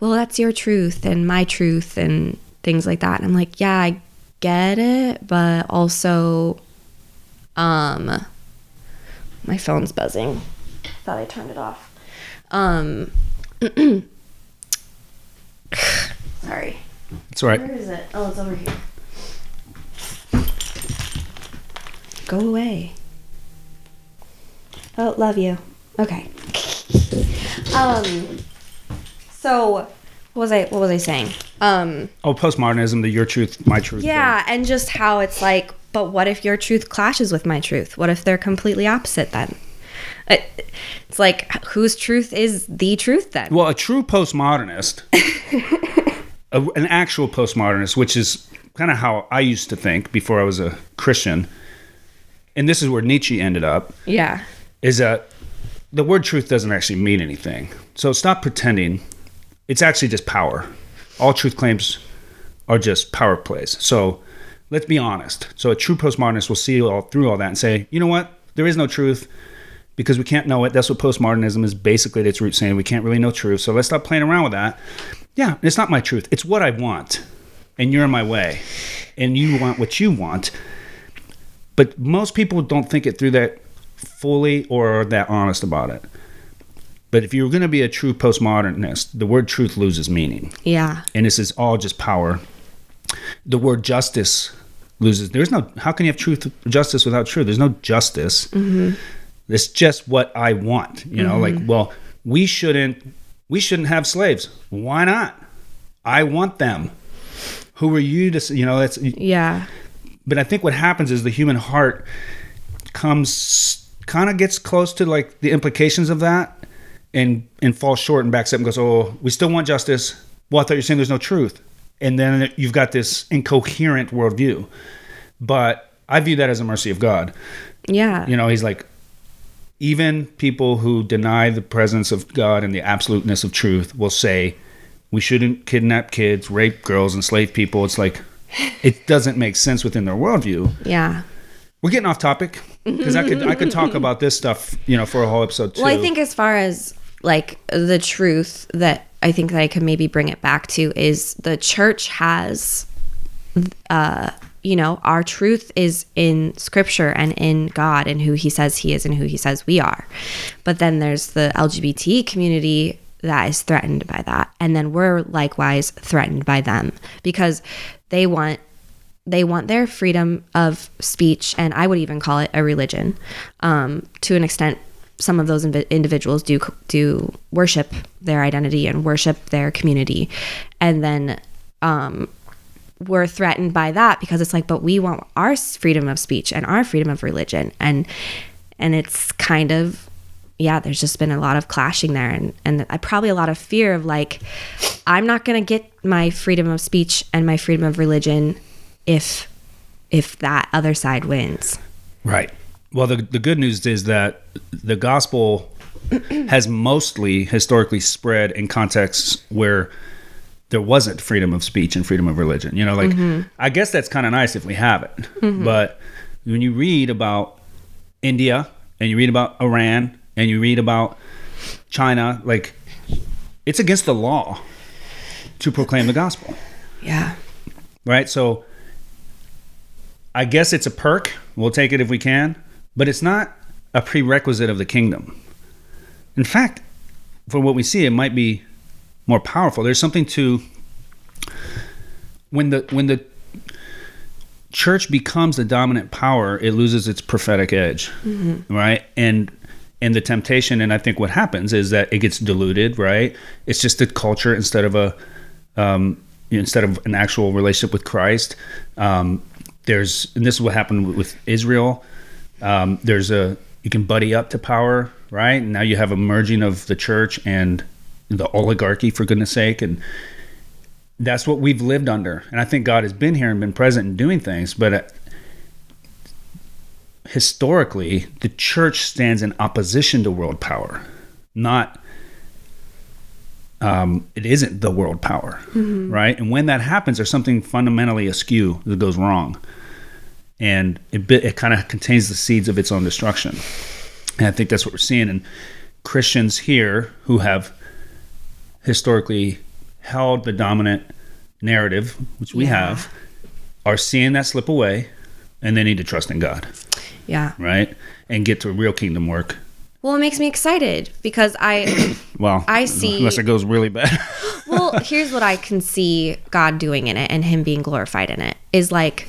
well that's your truth and my truth and things like that. And i'm like yeah i get it but also um my phone's buzzing. Thought i turned it off. Um <clears throat> <laughs> Sorry. It's all right. Where is it? Oh, it's over here. Go away. Oh, love you. Okay. <laughs> Um. So, what was I? What was I saying? Um. Oh, postmodernism, the your truth, my truth. Yeah, thing. and just how it's like, but what if your truth clashes with my truth? What if they're completely opposite then? It's like whose truth is the truth then? Well, a true postmodernist <laughs> a, an actual postmodernist, which is kind of how I used to think before I was a Christian, and this is where Nietzsche ended up. Yeah. Is that the word truth doesn't actually mean anything. So stop pretending. It's actually just power. All truth claims are just power plays. So let's be honest. So a true postmodernist will see all through all that and say, you know what? There is no truth because we can't know it. That's what postmodernism is basically at its root saying. We can't really know truth. So let's stop playing around with that. Yeah, it's not my truth. It's what I want. And you're in my way. And you want what you want. But most people don't think it through that fully or are that honest about it. But if you're going to be a true postmodernist, the word truth loses meaning. Yeah. And this is all just power. The word justice loses. There's no, how can you have truth, justice without truth? There's no justice. Mm-hmm. It's just what I want. You know, mm-hmm. like, well, we shouldn't we shouldn't have slaves. Why not? I want them. Who are you to, you know, that's, yeah. But I think what happens is the human heart comes, kind of gets close to like the implications of that and, and falls short and backs up and goes, oh, we still want justice. Well, I thought you're saying there's no truth. And then you've got this incoherent worldview. But I view that as a mercy of God. Yeah. You know, he's like, even people who deny the presence of God and the absoluteness of truth will say we shouldn't kidnap kids, rape girls, enslave people. It's like it doesn't make sense within their worldview. Yeah. We're getting off topic because I could I could talk about this stuff, you know, for a whole episode too. Well, I think as far as like the truth that I think that I could maybe bring it back to is the church has uh you know, our truth is in scripture and in God and who he says he is and who he says we are. But then there's the LGBT community that is threatened by that. And then we're likewise threatened by them because they want they want their freedom of speech and I would even call it a religion. Um, to an extent some of those individuals do do worship their identity and worship their community. And then um, we're threatened by that because it's like but we want our freedom of speech and our freedom of religion. And and it's kind of yeah there's just been a lot of clashing there. And and probably a lot of fear of like i'm not going to get my freedom of speech and my freedom of religion if if that other side wins. Right. Well the, the good news is that the gospel has mostly historically spread in contexts where there wasn't freedom of speech and freedom of religion. You know, like mm-hmm. I guess that's kind of nice if we have it. Mm-hmm. But when you read about India and you read about Iran and you read about China, like it's against the law to proclaim the gospel. Yeah. Right? So I guess it's a perk. We'll take it if we can, but it's not a prerequisite of the kingdom. In fact, for what we see, it might be more powerful. There's something to when the when the church becomes the dominant power, it loses its prophetic edge, right? And and the temptation, and I think what happens is that it gets diluted, right? It's just a culture instead of a um, instead of an actual relationship with Christ. Um, there's and this is what happened with- with Israel. Um, there's a you can buddy up to power, right? And now you have a merging of the church and the oligarchy, for goodness sake, and that's what we've lived under. And I think God has been here and been present and doing things, but uh, historically, the church stands in opposition to world power, not. Um, it isn't the world power, right? And when that happens, there's something fundamentally askew that goes wrong, and it it kind of contains the seeds of its own destruction. And I think that's what we're seeing. And Christians here who have historically held the dominant narrative, which we Yeah. have, are seeing that slip away, and they need to trust in God, Yeah. right? And get to real kingdom work. Well, it makes me excited because I, <coughs> Well, I see- Unless it goes really bad. <laughs> well, here's what I can see God doing in it and Him being glorified in it is like,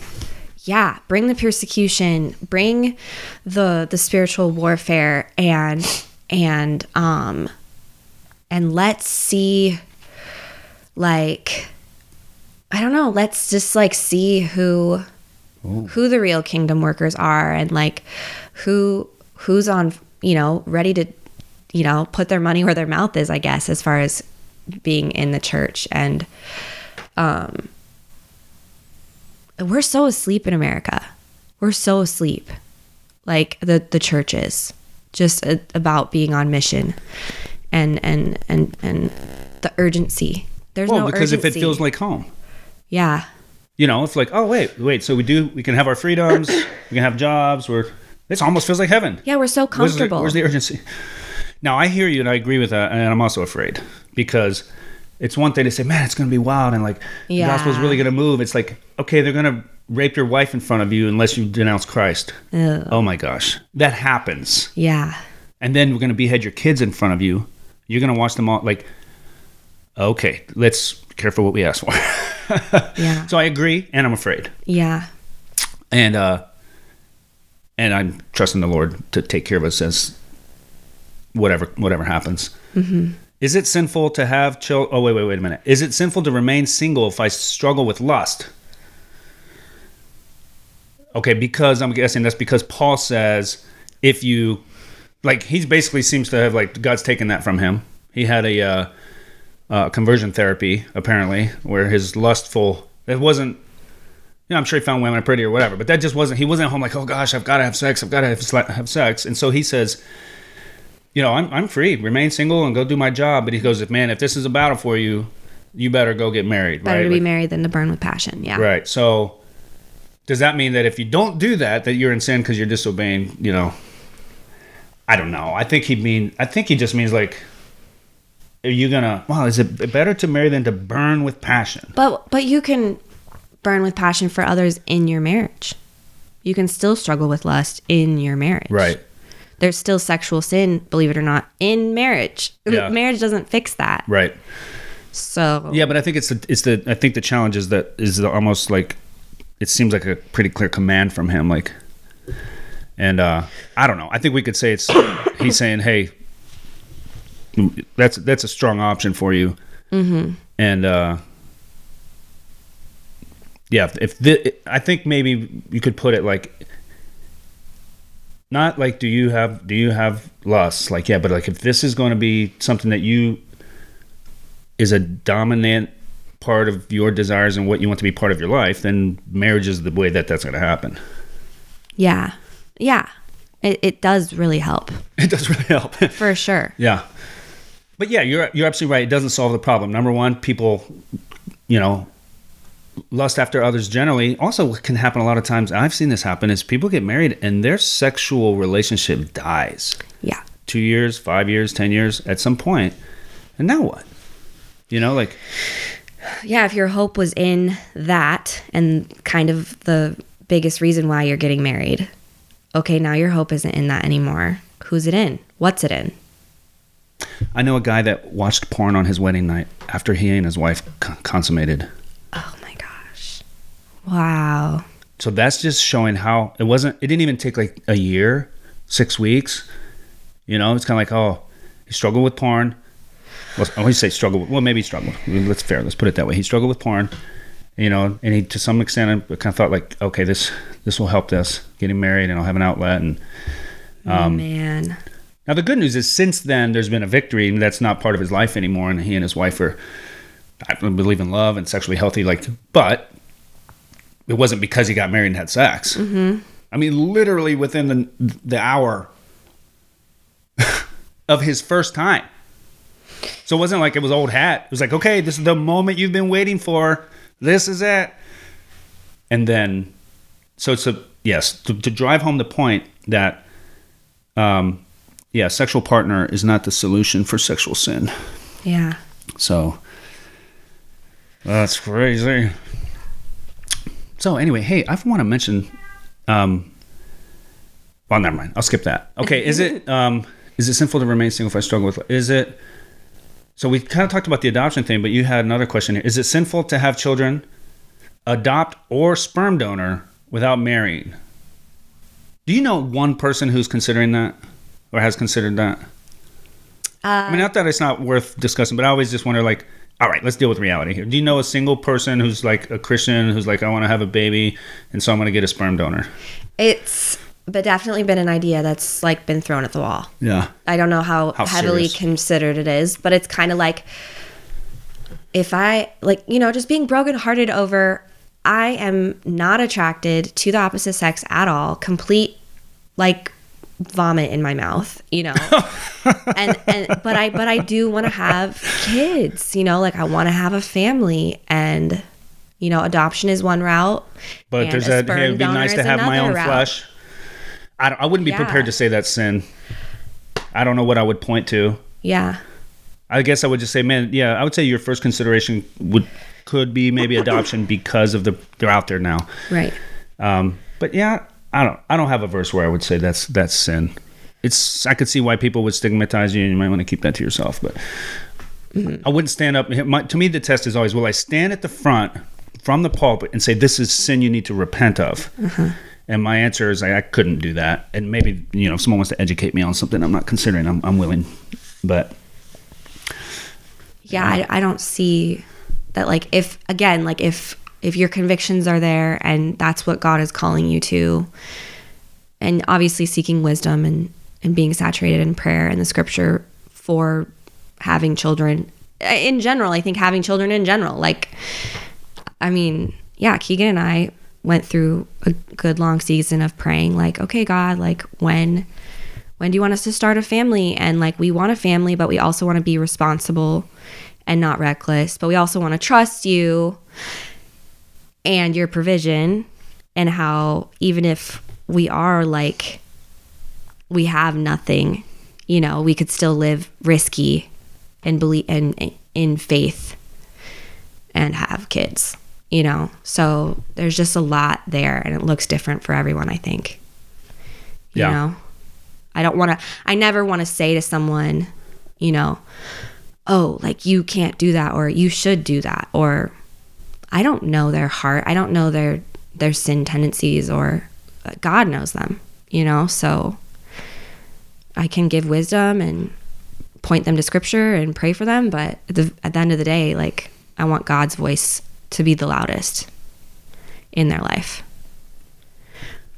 yeah, bring the persecution, bring the the spiritual warfare, and and um, and let's see, like, I don't know, let's just like see who who the real kingdom workers are and like who who's on you know ready to you know put their money where their mouth is i guess as far as being in the church. And um we're so asleep in america. We're so asleep like the the church is just a, about being on mission and and and and the urgency there's well, no because if it feels like home, yeah you know, it's like, oh wait, wait. So we do, we can have our freedoms, we can have jobs. We're this almost feels like heaven. yeah we're so Where's the- comfortable Where's the, urgency? Now I hear you and I agree with that, and I'm also afraid because it's one thing to say, man, it's going to be wild and like the Yeah. gospel's really going to move. It's like, okay, they're going to rape your wife in front of you unless you denounce Christ. Ugh. Oh my gosh, that happens, yeah and then we're going to behead your kids in front of you. You're going to watch them all like. Okay, let's be careful what we ask for. <laughs> Yeah. So I agree, and I'm afraid yeah and uh and i'm trusting the lord to take care of us as whatever whatever happens mm-hmm. is it sinful to have chill oh wait wait wait a minute is it sinful to remain single if i struggle with lust okay because i'm guessing that's because paul says if you like he basically seems to have like god's taken that from him he had a uh, uh conversion therapy apparently where his lustful it wasn't you know, I'm sure he found women pretty or whatever, but that just wasn't. He wasn't at home like, oh gosh, I've got to have sex. I've got to have, have sex. And so he says, you know, I'm I'm free, remain single, and go do my job. But he goes, if man, if this is a battle for you, you better go get married, better right? to be Like- married than to burn with passion yeah Right. So does that mean that if you don't do that, that you're in sin because you're disobeying? You know, I don't know. I think he mean. I think he just means like, are you gonna? Well, is it better to marry than to burn with passion? But but you can burn with passion for others in your marriage. You can still struggle with lust in your marriage. Right. There's still sexual sin, believe it or not, in marriage. Yeah. <laughs> Marriage doesn't fix that. Right. So Yeah, but I think it's the it's the I think the challenge is that is the, almost like it seems like a pretty clear command from him, like, and uh I don't know. I think we could say it's he's saying, hey, that's that's a strong option for you, mm-hmm. and uh yeah, if, if thi- I think maybe you could put it like. Not like do you have do you have lust like yeah but like if this is going to be something that you is a dominant part of your desires and what you want to be part of your life, then marriage is the way that that's going to happen. yeah. Yeah. It, it does really help <laughs> It does really help. <laughs> for sure. yeah. But yeah, you're you're absolutely right. It doesn't solve the problem. Number one, people, you know, lust after others generally. Also, what can happen a lot of times. and I've seen this happen is people get married and their sexual relationship dies. Yeah. Two years, five years, ten years, at some point, and now what? You know, like Yeah, if your hope was in that and kind of the biggest reason why you're getting married. Okay, now your hope isn't in that anymore. Who's it in? What's it in? I know a guy that watched porn on his wedding night after he and his wife consummated. Oh my gosh. Wow. so that's just showing how it wasn't. It didn't even take like a year, six weeks. You know, it's kind of like oh, he struggled with porn. Well, I always say struggle. With, well, maybe he struggled. Let's fair. Let's put it that way. He struggled with porn. You know, and he to some extent I kind of thought like, okay, this this will help this getting married, and I'll have an outlet. And um, Man. now the good news is, since then, there's been a victory, and that's not part of his life anymore. And he and his wife are, I believe in love and sexually healthy. Like, but it wasn't because he got married and had sex. Mm-hmm. I mean, literally within the the hour <laughs> of his first time. So it wasn't like it was old hat. It was like, okay, this is the moment you've been waiting for. This is it. And then, so it's a yes to, to drive home the point that, um, yeah, sexual partner is not the solution for sexual sin. Yeah. So that's crazy. So anyway, hey, I want to mention. Um, well, never mind. I'll skip that. Okay, is it <laughs> um, is it sinful to remain single if I struggle with? Is it? So we kind of talked about the adoption thing, but you had another question here. Is it sinful to have children, adopt or sperm donor without marrying? Do you know one person who's considering that or has considered that? I mean, uh, not that it's not worth discussing, but I always just wonder, like, all right, let's deal with reality here. Do you know a single person who's like a Christian who's like, I want to have a baby, and so I'm going to get a sperm donor? It's but definitely been an idea that's like been thrown at the wall. Yeah. I don't know how, How heavily serious? considered it is, but it's kind of like if I like, you know, just being brokenhearted over I am not attracted to the opposite sex at all. Complete like vomit in my mouth, you know. <laughs> and and but I but I do want to have kids, you know, like I want to have a family and you know, adoption is one route. But there's a that, hey, it'd be nice to have my own route. flesh. I, I wouldn't be Yeah. prepared to say that's sin. I don't know what I would point to. Yeah. I guess I would just say, man, yeah, I would say your first consideration would could be maybe adoption <laughs> because of the they're out there now. Right. Um, but yeah, I don't I don't have a verse where I would say that's that's sin. It's I could see why people would stigmatize you, and you might want to keep that to yourself. But I wouldn't stand up. My, to me, the test is always: Will I stand at the front from the pulpit and say this is sin you need to repent of? And my answer is I, I couldn't do that. And maybe you know if someone wants to educate me on something I'm not considering, I'm, I'm willing. But yeah I, I don't see that like if again like if if your convictions are there and that's what god is calling you to and obviously seeking wisdom and and being saturated in prayer and the scripture for having children eh, in general i think having children in general like i mean yeah keegan and i went through a good long season of praying like okay god like when when do you want us to start a family? And like we want a family but we also want to be responsible and not reckless but we also want to trust you and your provision and how even if we are like we have nothing you know we could still live risky and believe and in faith and have kids you know? So there's just a lot there and it looks different for everyone i think. You Yeah. know? I don't want to i never want to say to someone you know oh like you can't do that or you should do that or i don't know their heart i don't know their their sin tendencies or uh, god knows them you know? So i can give wisdom and point them to scripture and pray for them but at the, at the end of the day like i want god's voice to be the loudest in their life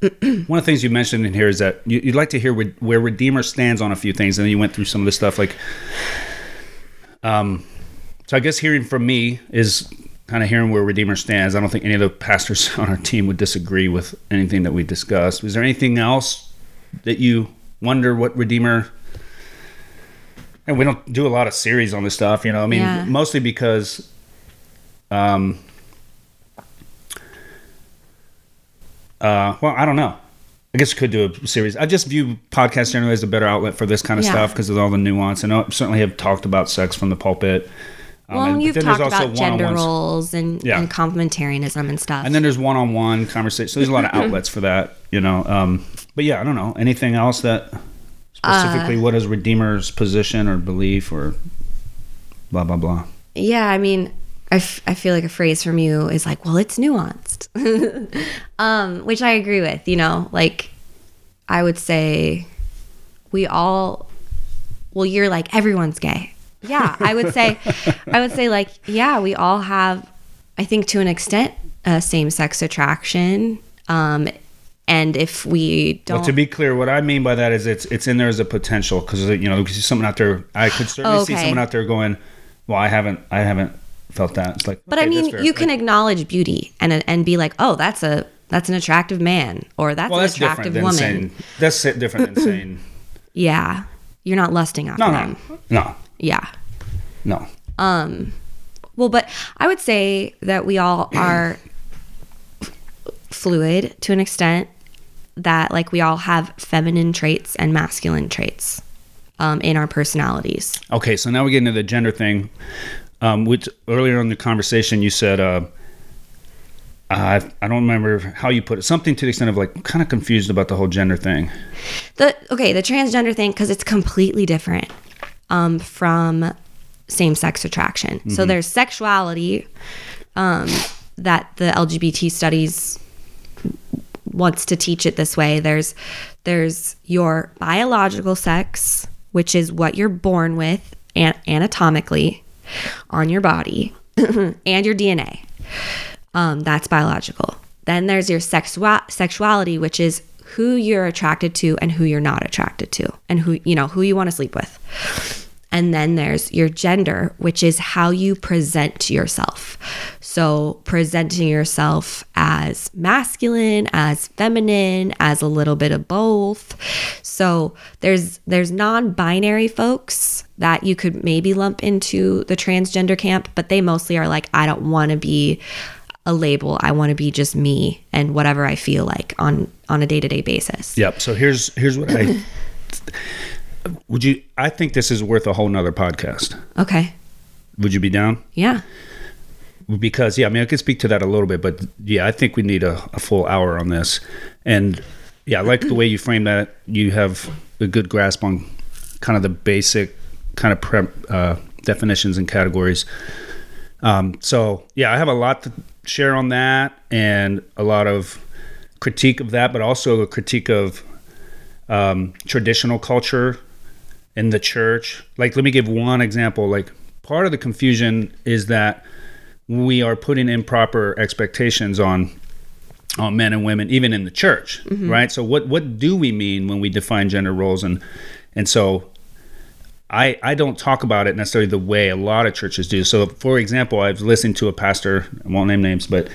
<clears throat> one of the things you mentioned in here is that you, you'd like to hear where, where Redeemer stands on a few things, and then you went through some of the stuff like. Um, so I guess hearing from me is kind of hearing where Redeemer stands. I don't think any of the pastors <laughs> on our team would disagree with anything that we discussed. Was there anything else that you wonder what Redeemer? And we don't do a lot of series on this stuff, you know. I mean, Yeah. mostly because, um, uh, well, I don't know. I guess we could do a series. I just view podcasts generally as a better outlet for this kind of Yeah. stuff because of all the nuance. And I certainly have talked about sex from the pulpit. Um, well and- you've talked about gender roles and, Yeah. and complementarianism and stuff And then there's one-on-one conversation. So there's a lot of <laughs> outlets for that, you know. Um, but yeah, I don't know anything else that specifically Uh, what is Redeemer's position or belief or blah blah blah. yeah i mean I, f- I feel like a phrase from you is like, well, it's nuanced, <laughs> um, which I agree with. You know, like I would say we all, well, you're like, everyone's gay. Yeah, I would say, <laughs> I would say, like, yeah, we all have, I think to an extent, uh, same sex attraction. Um, and if we don't, Well, to be clear, what I mean by that is it's it's in there as a potential because you know there's someone out there. I could certainly see someone out there going, "Well, I haven't, I haven't felt that." It's like, but okay, I mean, you can Like, acknowledge beauty and and be like, oh, that's a that's an attractive man, or that's well, an that's attractive woman. saying that's different than <laughs> saying Yeah, you're not lusting after no, them. no, no, Yeah. no. Um, well, but I would say that we all <clears throat> are fluid to an extent that like we all have feminine traits and masculine traits um, in our personalities. Okay, so now we get into the gender thing, um, which earlier in the conversation you said, uh, I I don't remember how you put it, something to the extent of like, I'm kind of confused about the whole gender thing. The okay, the transgender thing because it's completely different um, from same-sex attraction. So there's sexuality um, that the LGBT studies wants to teach it this way. There's there's your biological sex, which is what you're born with an- anatomically on your body, <clears throat> and your DNA. Um, that's biological. Then there's your sexua- sexuality, which is who you're attracted to and who you're not attracted to, and who you know who you want to sleep with. And then there's your gender, which is how you present yourself. So, presenting yourself as masculine, as feminine, as a little bit of both. So, there's there's non-binary folks that you could maybe lump into the transgender camp, but they mostly are like I don't want to be a label. I want to be just me and whatever I feel like on on a day-to-day basis. Yep. So here's here's what I would you. I think this is worth a whole nother podcast. Okay. Would you be down? Yeah. Because yeah, I mean I could speak to that a little bit, but yeah, I think we need a, a full hour on this. And yeah, I like the way you frame that. You have a good grasp on kind of the basic kind of prep, uh, definitions and categories. Um, so yeah, I have a lot to share on that and a lot of critique of that, but also a critique of um, traditional culture in the church. Like, let me give one example. Like, part of the confusion is that we are putting improper expectations on on men and women, even in the church, mm-hmm. right? So, what what do we mean when we define gender roles? And and so, I I don't talk about it necessarily the way a lot of churches do. So, for example, I've listened to a pastor. I won't name names, but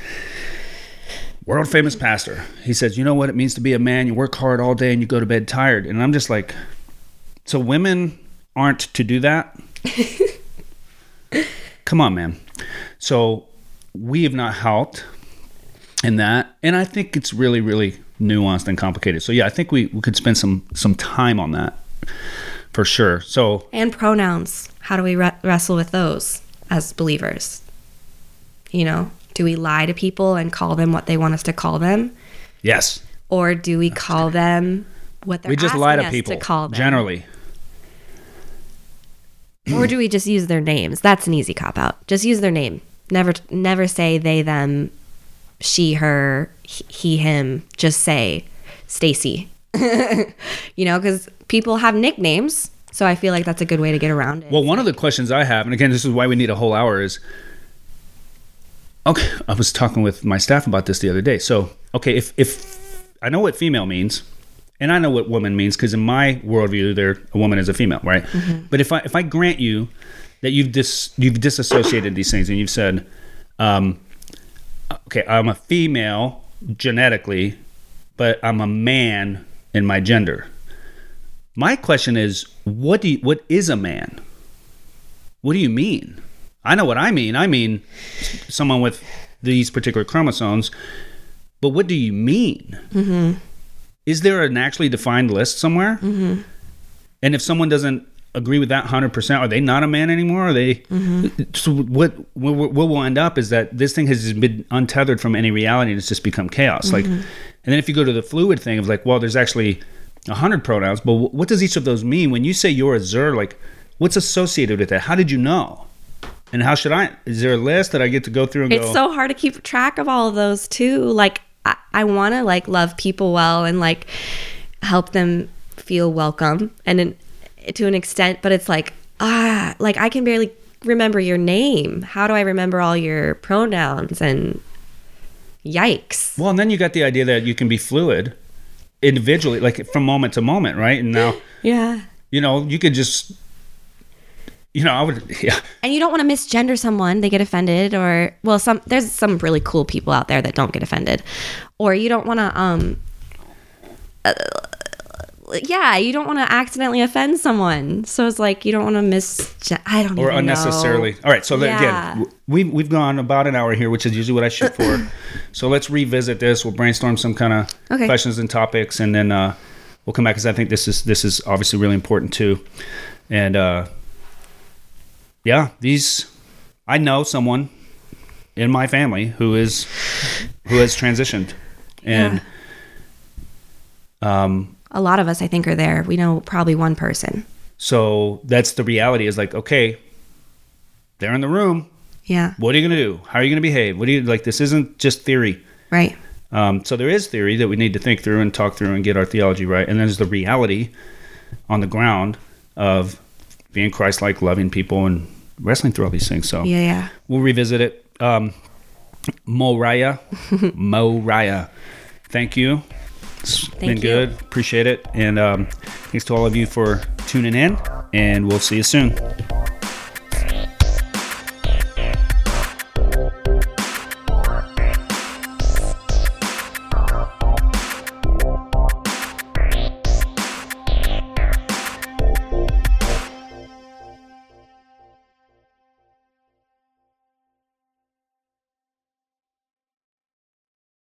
world famous pastor. He says, "You know what it means to be a man? You work hard all day and you go to bed tired." And I'm just like, so women aren't to do that? <laughs> Come on, man. So we have not helped in that, and I think it's really, really nuanced and complicated. So yeah, I think we, we could spend some some time on that for sure. So And pronouns. How do we re- wrestle with those as believers? You know, do we lie to people and call them what they want us to call them? yes, Or do we call them what they're we just lie to people to call them? generally. Or do we just use their names? That's an easy cop out. Just use their name. Never never say they them, she her, he him. Just say Stacy. <laughs> you know, cuz people have nicknames, so I feel like that's a good way to get around it. Well, one of the questions I have, and again, this is why we need a whole hour, is okay. I was talking with my staff about this the other day. So, okay, if if I know what female means, and I know what woman means, because in my worldview, there a woman is a female, right? But if I if I grant you that you've dis you've disassociated these things, and you've said, um, okay, I'm a female genetically, but I'm a man in my gender. My question is, what do you, what is a man? What do you mean? I know what I mean. I mean someone with these particular chromosomes. But what do you mean? Mm-hmm. Is there an actually defined list somewhere? Mm-hmm. And if someone doesn't agree with that 100%, are they not a man anymore? Are they? So what, what what will end up is that this thing has just been untethered from any reality and it's just become chaos. Like, and then if you go to the fluid thing of like, well, there's actually a hundred pronouns, but what does each of those mean? When you say you're a Zer, like, what's associated with that? How did you know? And how should I? Is there a list that I get to go through and It's go? so hard to keep track of all of those too. Like I, I want to like love people well and like help them feel welcome and to an extent, but it's like ah, like I can barely remember your name. How do I remember all your pronouns and yikes. well, and then you got the idea that you can be fluid individually, like from moment to moment, right? And now, <gasps> Yeah. you know, you could just, you know, I would, <laughs> yeah. And you don't want to misgender someone, they get offended or well some there's some really cool people out there that don't get offended. Or you don't want to um uh, yeah, you don't want to accidentally offend someone. So it's like you don't want to mis I don't or unnecessarily. know. All right, so Yeah. again, we we've gone about an hour here, which is usually what I shoot for. <laughs> so let's revisit this. We'll brainstorm some kind of Okay. questions and topics, and then uh, we'll come back because I think this is this is obviously really important too. And uh, yeah, these I know someone in my family who is who has transitioned, and um, A lot of us I think are there. We know probably one person. so that's the reality. Is like okay, they're in the room. Yeah. what are you going to do? How are you going to behave? What do you like? This isn't just theory. Right. Um, so there is theory that we need to think through and talk through and get our theology right. And then there's the reality on the ground of being Christ-like, loving people, and wrestling through all these things. So Yeah, yeah. we'll revisit it. Um, Moriah, <laughs> Moriah, thank you. It's been you. good. Appreciate it. And um, thanks to all of you for tuning in. And we'll see you soon.